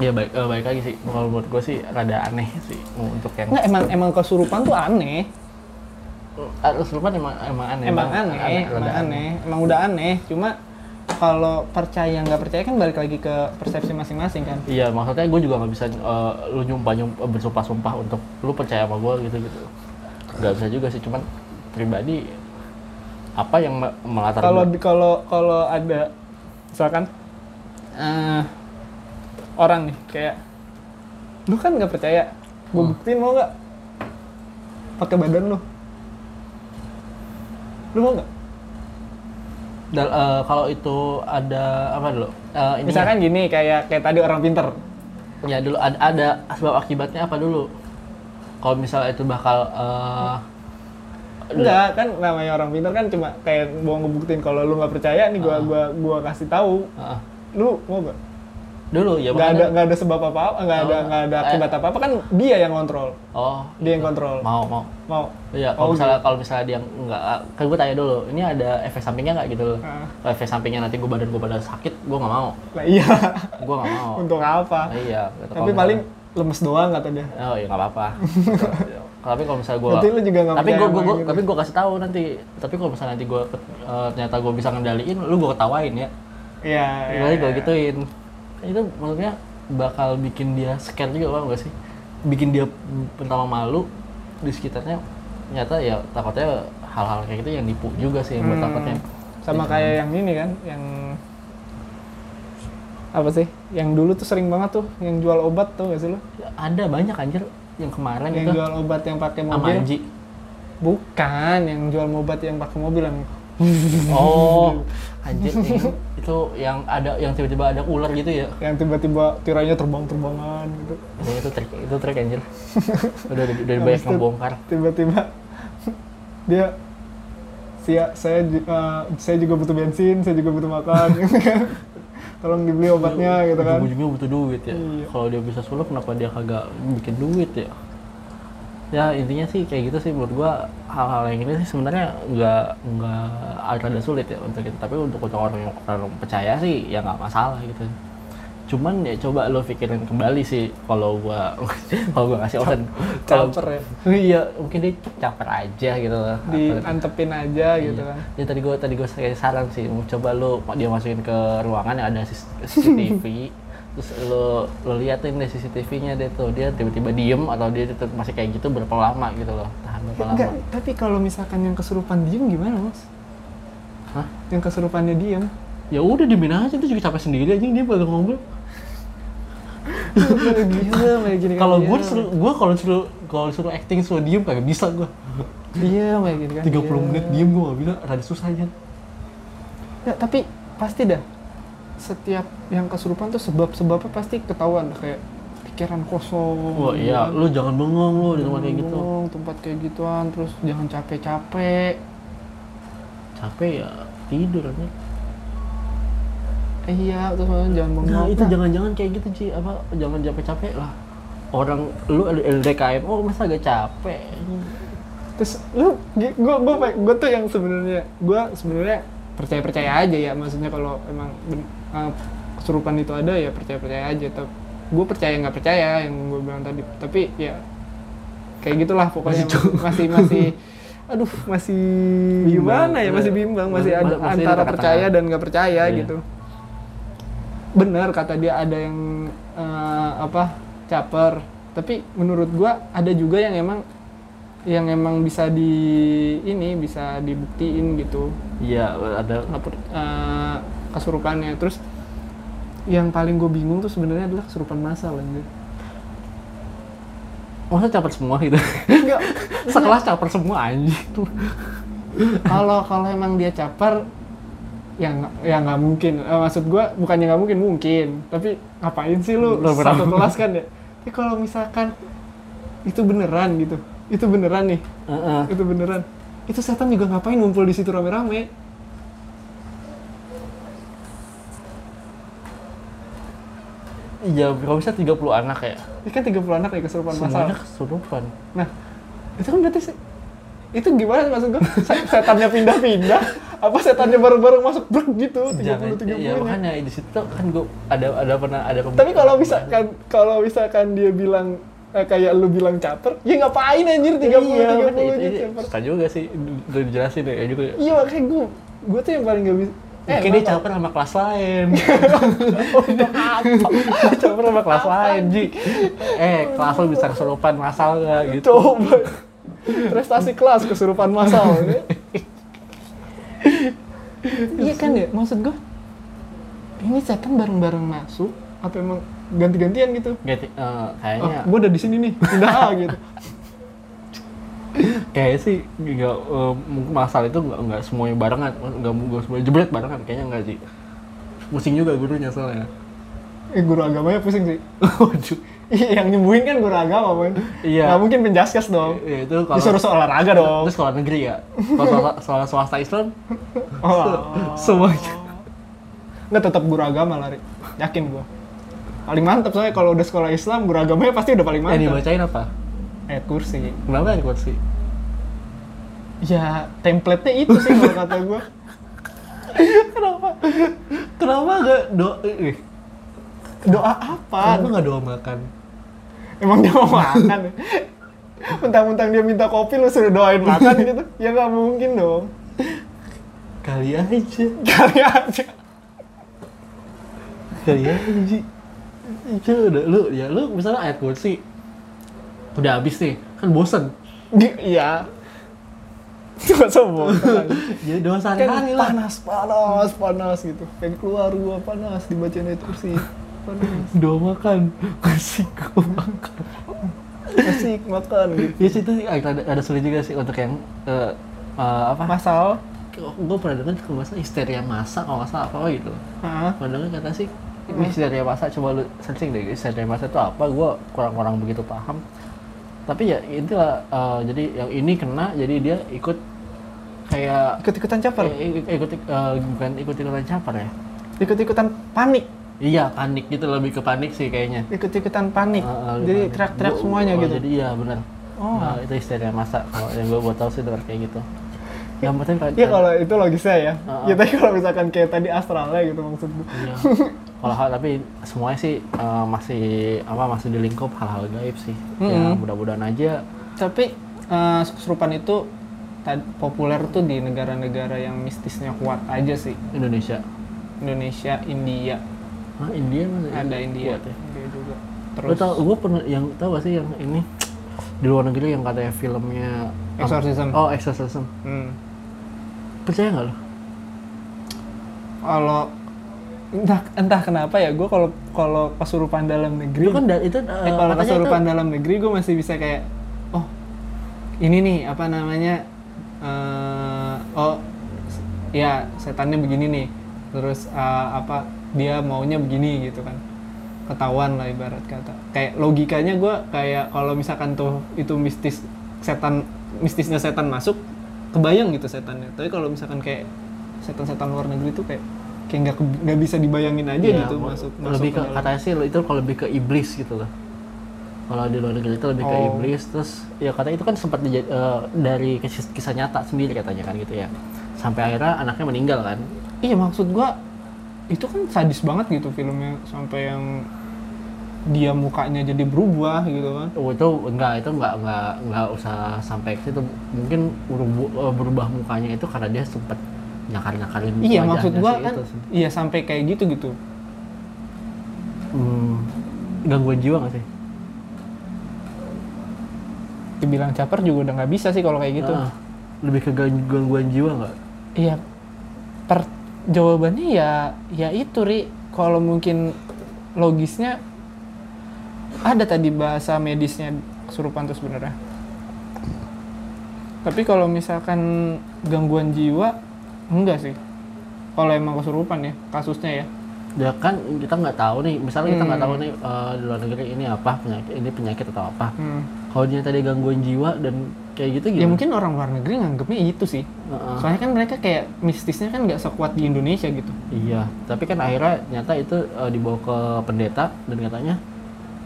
Ya baik eh, baik lagi sih kalau menurut gue sih rada aneh sih untuk yang Nggak emang emang kesurupan tuh aneh. Ah, kesurupan emang emang aneh. emang Bang. aneh, emang rada aneh. Emang udah aneh. Cuma kalau percaya nggak percaya kan balik lagi ke persepsi masing-masing kan. Iya, maksudnya gue juga nggak bisa eh, lu nyumpah nyumpah bersumpah-sumpah untuk lu percaya sama gue gitu gitu. Gak bisa juga sih, cuman pribadi apa yang me- melatar Kalau kalau kalau ada misalkan eh, orang nih kayak lu kan nggak percaya, gue Hmm. buktiin mau nggak pakai badan lu, lu mau nggak? Dal- eh, kalau itu ada apa dulu? Ini Misalkan gini kayak kayak tadi orang pinter, ya dulu ada, ada sebab akibatnya apa dulu? Kalau misalnya itu bakal eh, enggak kan namanya orang pinter kan cuma kayak mau ngebuktiin kalau lu nggak percaya nih gua Ah. gua gua kasih tahu, eh, lu mau nggak? dulu ya nggak ada nggak ada sebab apa apa nggak ada Oh, nggak ada eh. akibat apa apa kan dia yang kontrol Oh, dia yang kontrol mau mau. mau Iya, Oh, kalau misalnya kalau misalnya dia nggak, kan gue tanya dulu, ini ada efek sampingnya nggak gitu loh? Ah. Kalau efek sampingnya nanti gue badan gue pada sakit, gue nggak mau, lah iya gue nggak mau. untuk apa iya. gitu. tapi paling lemes doang kata dia oh iya nggak apa-apa. tapi kalau misalnya gue, Berarti lu juga tapi gue, gitu? tapi gue kasih tahu nanti. Tapi kalau misalnya nanti gue ternyata gue bisa ngendaliin, lu gue ketawain ya. iya iya, Kali gue iya. gituin. Itu maksudnya bakal bikin dia scare juga bang gak sih? Bikin dia pertama malu di sekitarnya. Ternyata ya takutnya hal-hal kayak gitu yang nipu juga sih yang gue Hmm, takutnya. sama kayak yang ini kan yang apa sih yang dulu tuh sering banget tuh yang jual obat tuh gak sih lu Ada banyak anjir yang kemarin yang itu jual obat yang pakai mobil Anji. bukan yang jual obat yang pakai mobil yang Oh, anjir itu yang ada yang tiba-tiba ada ular gitu ya. yang tiba-tiba tirainya terbang-terbangan gitu Itu, itu trik, itu trik anjir. Udah udah, udah banyak Habis itu ngebongkar. tiba-tiba dia saya saya eh, saya juga butuh bensin saya juga butuh makan gitu kan tolong dibeli obatnya gitu kan Ujung-ujungnya butuh duit ya. Iya. Kalau dia bisa sulap, kenapa dia kagak bikin duit ya? Ya intinya sih kayak gitu sih menurut gua hal-hal yang ini sih sebenarnya nggak nggak ada sulit ya untuk itu. Tapi untuk untuk orang yang percaya sih ya nggak masalah gitu. Cuman ya coba lo pikirin kembali sih kalau gua kalau gua ngasih kalau caper ya iya mungkin dia caper aja gitu loh diantepin aja gitu Iya. kan Ya tadi gue tadi gue kayak saran sih, mau coba lo dia masukin ke ruangan yang ada CCTV, terus lo lo liatin deh CCTV-nya deh tuh dia tiba-tiba diem atau dia tetap masih kayak gitu berapa lama gitu loh, tahan berapa lama? enggak tapi kalau misalkan yang kesurupan diem gimana mas Hah? yang kesurupannya diem Ya udah diemin aja itu juga capek sendiri aja dia baru ngobrol. Gila, kayak gini kan Kalau gue suruh gue kalau suruh kalau suruh acting suruh diem kagak bisa gue. diem kayak gini kan 30 diem. menit diem gue gak bisa, rada susah aja. ya tapi pasti dah setiap yang kesurupan tuh sebab-sebabnya pasti ketahuan kayak pikiran kosong Wah iya, kan. lu jangan bengong lu di tempat kayak gitu. Bengong, tempat kayak gituan terus jangan capek-capek Capek ya tidur aja. Eh, iya terus jangan bengong Nah itu Nah, jangan-jangan kayak gitu Ci, apa jangan capek-capek lah. Orang lu LDKM, oh masa agak capek? terus lu gue gue gue tuh yang sebenarnya gue sebenarnya percaya percaya aja ya. Maksudnya kalau emang uh, kesurupan itu ada ya percaya percaya aja. Tapi gue percaya nggak percaya yang gue bilang tadi. Tapi ya kayak gitulah pokoknya. Masih masih masih, aduh masih Bimbang. gimana ya? Masih bimbang masih Masih- ada masih antara percaya dan nggak percaya Iya. gitu benar kata dia ada yang eh, apa caper tapi menurut gua ada juga yang emang yang emang bisa di ini bisa dibuktiin gitu Iya ada. apa eh, kesurupannya terus yang paling gue bingung tuh sebenarnya adalah kesurupan massal anjir. Masa caper semua gitu? Enggak, Sekelas caper semua anjing. kalau kalau emang dia caper ya nggak ya nggak mungkin. Eh, maksud gua bukannya nggak mungkin mungkin. Tapi ngapain sih lu Lu satu kelas kan ya? Tapi kalau misalkan itu beneran gitu itu beneran nih. Heeh. itu beneran. Itu setan juga ngapain ngumpul di situ rame-rame? Iya, kalau bisa 30 anak ya. ini kan 30 anak ya kesurupan Semuanya kesurupan. nah itu kan berarti sih itu gimana maksud gua Se- setannya pindah-pindah apa setannya baru-baru masuk brek gitu 30 Jangan, 30 ya makanya di situ kan gua ada ada pernah ada Tapi kalau misalkan kalau misalkan dia bilang eh, kayak lu bilang caper, ya ngapain anjir 30 iya, 30 kan, aja itu, itu, caper. susah juga sih udah dijelasin ya juga. Iya makanya gue gue tuh yang paling gak bisa. Mungkin dia caper sama kelas lain. dia caper sama kelas lain, Ji. Eh, kelas lu bisa kesurupan masal nggak gitu. Coba prestasi kelas kesurupan massal. ya. iya kan ya, maksud gue ini setan bareng-bareng masuk apa emang ganti-gantian gitu? Ganti, Oh, kayaknya gue udah di sini nih, pindah ah gitu. kayak sih nggak mungkin masal itu nggak nggak semuanya barengan nggak nggak semuanya jebret barengan kayaknya nggak sih pusing juga gurunya soalnya Eh, guru agamanya pusing sih. Iya, yang nyembuhin kan guru agama, man. Iya. Nggak mungkin penjaskes dong. ya itu kalau Disuruh soal olahraga dong. itu sekolah negeri ya kalau sekolah, swasta Islam Oh. semuanya Nggak tetap guru agama lari. Yakin gua. Paling mantap soalnya kalau udah sekolah Islam guru agamanya pasti udah paling yang mantap. dibacain apa Ayat kursi. kenapa yang kursi Ya template-nya itu sih kalau kata gua. kenapa kenapa nggak doa eh, Doa apa? kenapa nggak doa makan Emang dia mau makan? ya? Mentang-mentang dia minta kopi lu suruh doain makan gitu. Ya nggak mungkin dong. kali aja Kali aja. kali aja itu udah lu ya lu misalnya ayat kursi udah habis nih kan bosen Iya. Cuma sombong. jadi doa kan sehari-hari lah panas panas panas gitu pengen keluar gua panas dibacain ayat kursi doa makan. Kasih gua makan. Asik makan gitu. Ya sih itu ada, ada sulit juga sih untuk yang eh, eh, apa? Masal. Gue pernah dengar kalau nggak salah histeria masa kalau nggak salah apa gitu. Hah? pernah dengar kata sih ini histeria masa coba lu searching deh histeria masa itu apa? Gue kurang-kurang begitu paham. Tapi ya itulah eh, jadi yang ini kena jadi dia ikut kayak ikut ikutan caper? Eh, ikut, ikut eh, bukan ikut ikutan capar ya. Ikut ikutan panik iya panik gitu lebih ke panik sih kayaknya ikut ikutan panik Eh, eh, jadi teriak-teriak semuanya oh, gitu jadi iya benar Oh. Nah, itu histeria masa kalau yang gue buat tahu sih dengar kayak gitu yang penting kan Iya kalau itu logisnya ya. Heeh. Ya tapi kalau misalkan kayak tadi astralnya gitu maksud gue. Iya. Hal-hal tapi semuanya sih eh, masih apa masih di lingkup hal-hal gaib sih. Ya Mm-mm. mudah-mudahan aja Tapi eh, kesurupan itu populer tuh di negara-negara yang mistisnya kuat aja sih. Indonesia. Indonesia, India, Hah, India masih ada India. kuat ya? India juga. Lo Terus tau, gue pernah yang tau gak sih yang ini di luar negeri yang katanya filmnya Exorcism. Oh, Exorcism. hmm, Percaya nggak lo? kalau entah entah kenapa ya gue kalau kalau kesurupan dalam negeri Itu kan da- itu eh, eh, kalau kesurupan itu- dalam negeri gue masih bisa kayak oh ini nih apa namanya eh, oh ya setannya begini nih terus eh, apa dia maunya begini gitu kan ketahuan lah ibarat kata kayak logikanya gue kayak kalau misalkan tuh itu mistis setan mistisnya setan masuk kebayang gitu setannya tapi kalau misalkan kayak setan-setan luar negeri tuh kayak kayak nggak ke- nggak bisa dibayangin aja Iya, gitu masuk masuk lebih ke dalam- katanya sih itu kalau lebih ke iblis gitu loh. Kalau di luar negeri itu lebih ke Oh. iblis terus ya katanya itu kan sempat dija- eh, dari kisah, kisah nyata sendiri katanya kan gitu ya. Sampai akhirnya anaknya meninggal kan. Iya maksud gua itu kan sadis banget gitu filmnya sampai yang dia mukanya jadi berubah gitu kan. Oh, itu enggak itu enggak enggak enggak usah sampai ke situ. Mungkin berubu- eh, berubah mukanya itu karena dia sempat nyakar-nyakarin Iya wajahnya maksud gua kan itu iya sampai kayak gitu gitu. Hmm, gangguan jiwa nggak sih? Dibilang caper juga udah nggak bisa sih kalau kayak gitu. Ah, lebih ke gang- gangguan jiwa nggak? Iya. Per jawabannya ya ya itu ri kalau mungkin logisnya ada tadi bahasa medisnya kesurupan tuh sebenarnya. Tapi kalau misalkan gangguan jiwa enggak sih. Kalau emang kesurupan ya kasusnya ya. Ya kan kita nggak tahu nih, misalnya kita nggak Hmm. tahu nih eh, di luar negeri ini apa penyakit, ini penyakit atau apa. Hmm. Kalau dia tadi gangguan jiwa dan kayak gitu Ya gimana? mungkin orang luar negeri nganggapnya itu sih. Heeh. Soalnya kan mereka kayak mistisnya kan nggak sekuat di Indonesia gitu. Iya, tapi kan akhirnya nyata itu eh, dibawa ke pendeta dan katanya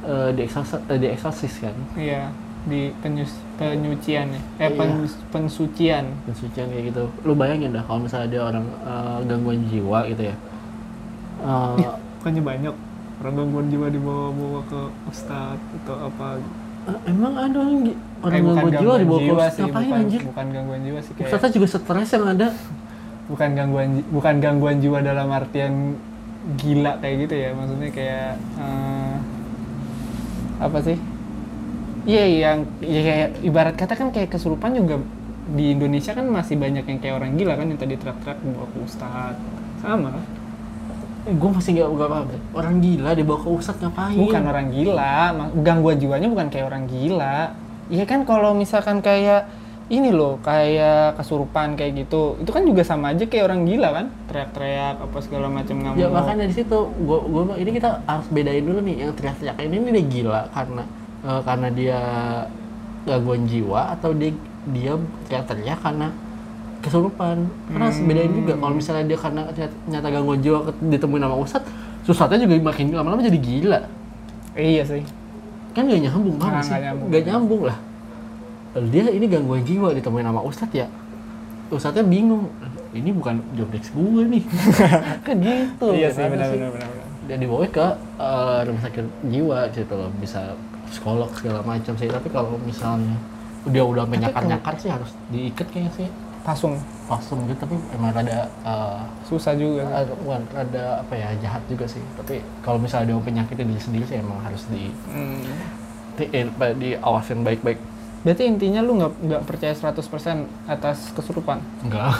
eh, dieksorsis, eh, dieksorsis kan, Iya, di penyus penyucian ya. Eh Iya. pen- pensucian. pensucian kayak gitu. Lu bayangin dah kalau misalnya dia orang eh, gangguan jiwa gitu ya. Bukannya banyak orang gangguan jiwa dibawa-bawa ke ustadz atau apa eh, emang ada orang, orang Eh, gangguan jiwa dibawa ke ustaz, ngapain bukan, anjir? bukan gangguan jiwa sih kayak Ustaznya juga stres yang ada. bukan gangguan bukan gangguan jiwa dalam artian gila kayak gitu ya maksudnya kayak eh, apa sih iya yang ya kayak ibarat kata kan kayak kesurupan juga di Indonesia kan masih banyak yang kayak orang gila kan yang tadi teriak-teriak bawa ke ustadz sama? Gue masih nggak paham. Deh. orang gila dibawa ke ustadz ngapain? Bukan orang gila. Gangguan jiwanya bukan kayak orang gila. Iya kan kalau misalkan kayak ini loh kayak kesurupan kayak gitu itu kan juga sama aja kayak orang gila kan? Teriak-teriak apa segala macam nggak ya makanya di situ gua gua ini kita harus bedain dulu nih yang teriak-teriak ini ini dia gila karena eh, karena dia gangguan jiwa atau dia dia teriak-teriak karena kesurupan. Karena harus bedain juga kalau misalnya dia karena ternyata- nyata gangguan jiwa ditemuin sama ustadz ustadznya juga makin lama-lama jadi gila. Iya sih. Kan gak nyambung Nah, banget sih. nggak nyambung. gak nyambung lah. Dia ini gangguan jiwa ditemuin sama ustadz ya. Ustadznya bingung ini bukan job desk gue nih. Kan gitu iya ya sih kan benar sih? benar benar benar. dia dibawa ke eh, rumah sakit jiwa gitu loh bisa psikolog segala macam sih. Tapi kalau misalnya dia udah menyakar-nyakar sih harus diikat kayaknya sih pasung. Pasung gitu tapi emang rada eh, susah juga. ada bukan rada apa ya jahat juga sih. Tapi kalau misalnya dia penyakitnya diri sendiri sih emang harus di, Hmm. di, eh, diawasin baik-baik. Berarti intinya lu nggak nggak percaya 100% atas kesurupan? Enggak.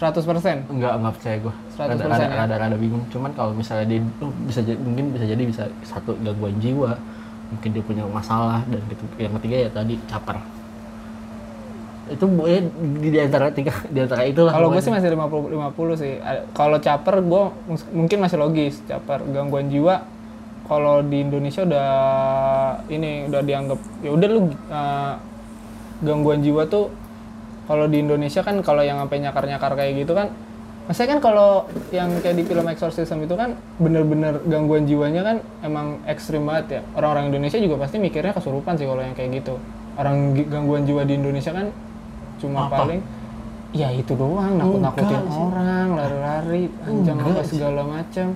100% enggak enggak percaya gue 100% rada, ya? rada, rada, rada bingung. Cuman kalau misalnya dia oh, bisa jadi mungkin bisa jadi bisa satu gangguan jiwa. Mungkin dia punya masalah dan gitu. yang ketiga ya tadi caper itu boleh di, di antara tiga di antara itulah Kalau gue sih masih 50 50 sih. Kalau caper gue mungkin masih logis. Caper gangguan jiwa kalau di Indonesia udah ini udah dianggap ya udah lu uh, gangguan jiwa tuh kalau di Indonesia kan kalau yang sampai nyakar-nyakar kayak gitu kan Maksudnya kan kalau yang kayak di film Exorcism itu kan bener-bener gangguan jiwanya kan emang ekstrim banget ya. Orang-orang Indonesia juga pasti mikirnya kesurupan sih kalau yang kayak gitu. Orang gangguan jiwa di Indonesia kan cuma Apa? paling ya itu doang nakut-nakutin orang, lari-lari, anjang Enggak apa segala macam.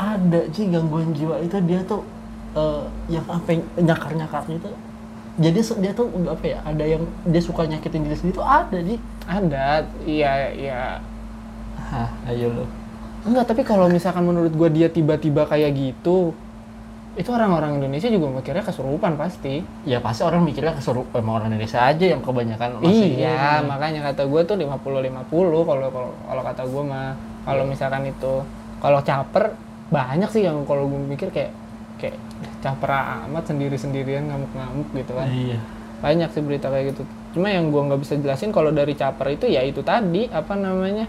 ada sih gangguan jiwa itu dia tuh eh, yang apa nyakar-nyakarnya itu jadi dia tuh apa ya ada yang dia suka nyakitin diri sendiri tuh ada sih ada iya iya. Hah, ayo lo enggak tapi kalau misalkan menurut gua dia tiba-tiba kayak gitu itu orang-orang Indonesia juga mikirnya kesurupan pasti. Ya pasti orang mikirnya kesurupan emang orang Indonesia aja yang kebanyakan masih iya. ini. makanya kata gue tuh 50-50 kalau kalau kalau kata gue mah. Kalau misalkan itu kalau caper banyak sih yang kalau gue mikir kayak kayak caper amat sendiri-sendirian ngamuk-ngamuk gitu kan. Iya. Banyak sih berita kayak gitu. Cuma yang gue nggak bisa jelasin kalau dari caper itu ya itu tadi apa namanya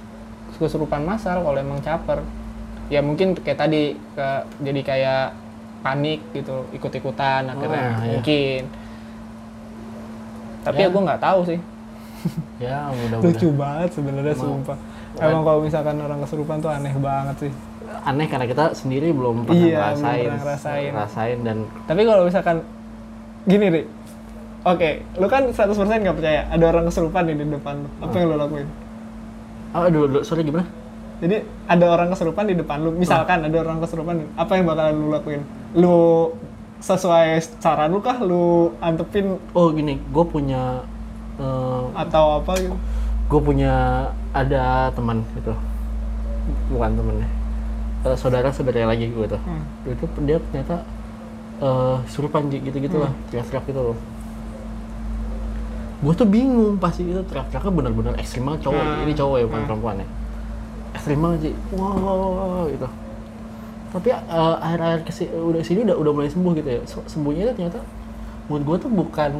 kesurupan massal kalau emang caper. Ya mungkin kayak tadi ke jadi kayak panik gitu ikut-ikutan akhirnya Ah, iya. mungkin. Tapi ya, Ya. gue nggak tahu sih. Ya mudah-mudahan. Lucu banget sebenarnya sumpah. emang kalau misalkan orang kesurupan tuh aneh banget sih. Aneh karena kita sendiri belum pernah Iya, ngerasain. belum pernah ngerasain. ngerasain dan tapi kalau misalkan gini Ri. Oke lu kan 100% nggak percaya ada orang kesurupan nih di depan lu. Apa yang lu lakuin? Oh dulu, dulu sorry gimana? Jadi ada orang kesurupan di depan lu. Misalkan ada orang kesurupan apa yang bakalan lu lakuin lu sesuai cara lu kah? Lu antepin oh gini. Gue punya eh, atau apa gitu? gue punya ada teman gitu. Bukan temennya Eh, saudara saudara lagi gue tuh Hmm. itu dia ternyata eh surupan gitu gitu lah. Teriak-teriak gitu loh. Gue tuh bingung pasti itu teriak-teriaknya benar-benar ekstrim banget cowok. Hmm. ini cowok ya bukan Hmm. perempuan ya. Ekstrim banget sih. Wow gitu tapi eh, akhir-akhir kesi udah sini udah udah mulai sembuh gitu ya. Se- sembuhnya itu ternyata menurut gue tuh bukan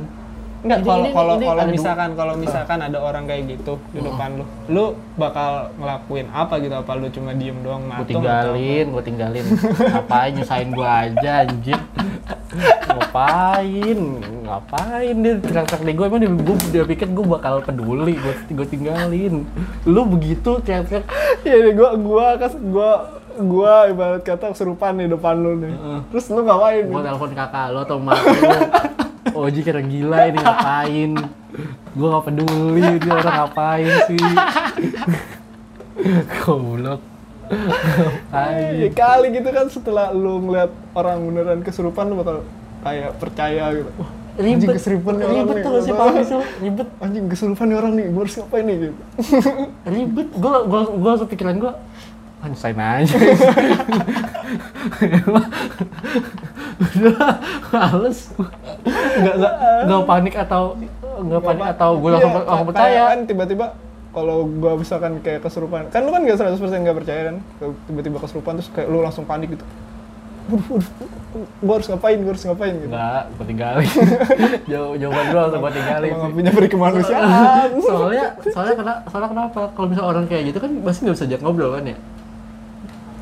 Enggak, kalau kalau kalau misalkan kalau misalkan ada orang kayak gitu di depan lu, lu bakal ngelakuin apa gitu? Apa lu cuma diem doang gue matung tinggalin gue tinggalin. Ngapain nyusahin gue aja anjir? Ngapain? Ngapain dia? Teriak-teriak di gue emang dia, gue, dia pikir gue bakal peduli gue gue tinggalin. Lu begitu teriak-teriak Atau? Iya, gua gua kas gua gua ibarat kata kesurupan di depan lu nih. Heeh. Terus lu ngapain? gue telepon kakak lo atau mak lo Oji kira gila ini ngapain gue gak peduli dia orang ngapain sih goblok ngapain kali gitu kan setelah lu ngeliat orang beneran kesurupan lu bakal kayak percaya gitu. Wah, anjing ribet kesurupan nih orang ribet nih. tuh sih pak ribet Anjing kesurupan nih orang nih, gua harus ngapain nih gitu. ribet gue gue gue langsung pikiran gue ah nyusahin aja udah males. Nggak nggak nggak panik atau nggak panik atau gue langsung Iya, langsung percaya. kan tiba-tiba kalau gua misalkan kayak kesurupan kan lu kan gak 100% gak percaya kan? Tiba-tiba kesurupan terus kayak lu langsung panik gitu. Waduh waduh gua harus ngapain gua harus ngapain gitu. Nggak gue tinggalin. Jaw- jawaban gue langsung gue tinggalin emang sih. gak punya berkemanusiaan soalnya soalnya kenapa soalnya kenapa kalau misalnya orang kayak gitu kan pasti nggak bisa ajak ngobrol kan ya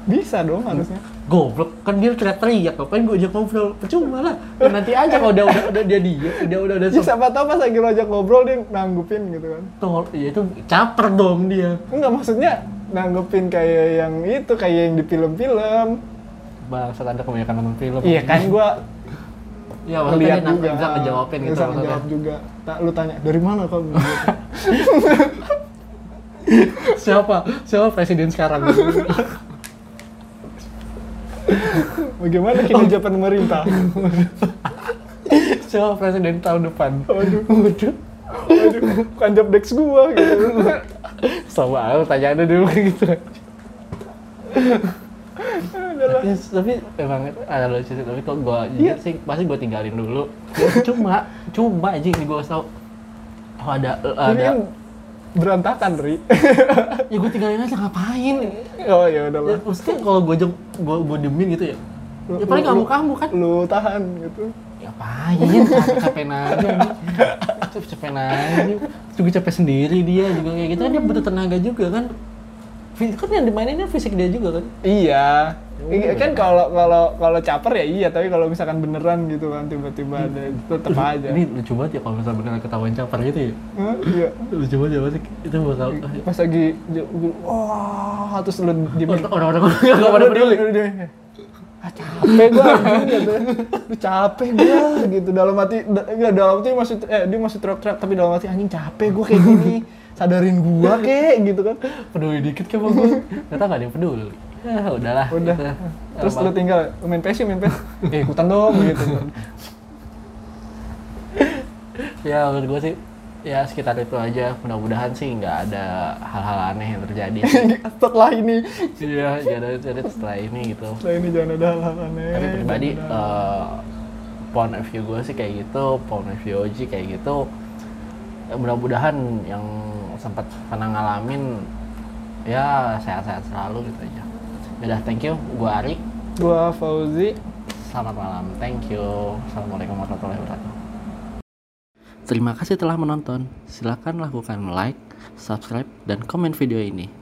bisa dong harusnya. Goblok kan dia teriak-teriak ngapain gue ajak ngobrol? Percuma lah. Ya, nanti aja. Kalau udah udah, udah dia dia udah udah udah ya siapa tahu pas lagi lu ajak ngobrol dia nanggupin gitu kan. Tol, ya itu caper dong dia. enggak maksudnya nanggupin kayak yang itu kayak yang di film-film. Bangsa anda kebanyakan nonton film. iya kan gua Ya maksudnya dia nggak juga. bisa ngejawabin gitu bisa ngejawab juga. Tak lu tanya dari mana kamu Siapa? Siapa presiden sekarang? bagaimana kinerja pemerintah Siapa presiden tahun depan? Waduh. Waduh. Waduh, bukan job desk gua gitu. Sama lu tanyaannya dulu kayak gitu. tapi, tapi emang ada lucu sih, tapi kok gua jujur sih pasti gua tinggalin dulu. Cuma, cuma aja ini gua tau. Oh ada, ada. Berantakan, Ri. Ya gua tinggalin aja ngapain? oh ya udah Ya, lah. maksudnya kalau gue jeng, gue gue diemin gitu ya. Ya paling kamu kamu kan. Lu tahan gitu. Ya Ngapain? Capek capek aja. Capek capek aja. Juga capek sendiri dia juga kayak gitu kan dia butuh tenaga juga kan. Kan yang dimaininnya fisik dia juga kan. Iya. Ya Iya, kan kalau kalau kalau caper ya iya, tapi kalau misalkan beneran gitu kan tiba-tiba ada tetep aja. Ini lucu banget ya kalau misalnya beneran ketahuan caper gitu ya. Iya. Lucu banget ya pasti itu bakal Pas lagi wah terus lu diemin. orang-orang nggak pada peduli. Ah, capek gua anjing gitu. Lu capek gua gitu dalam hati enggak dalam hati masih eh dia masih teriak-teriak tapi dalam hati anjing capek gua kayak gini. Sadarin gua kek gitu kan. Peduli dikit sama gue. Ternyata nggak ada yang peduli. ya udahlah Udah. gitu. Terus Apa- lu tinggal main PS main PS. eh, ikutan dong gitu. ya menurut gue sih ya sekitar itu aja mudah-mudahan sih nggak ada hal-hal aneh yang terjadi Setelah ini, iya ada terjadi setelah ini gitu setelah ini jangan ada hal-hal aneh. tapi pribadi eh, point of view gue sih kayak gitu point of view Oji kayak gitu mudah-mudahan yang sempat pernah ngalamin ya sehat-sehat selalu gitu aja udah thank you gue Ari gua Fauzi. selamat malam thank you assalamualaikum warahmatullahi wabarakatuh Terima kasih telah menonton. Silakan lakukan like, subscribe, dan komen video ini.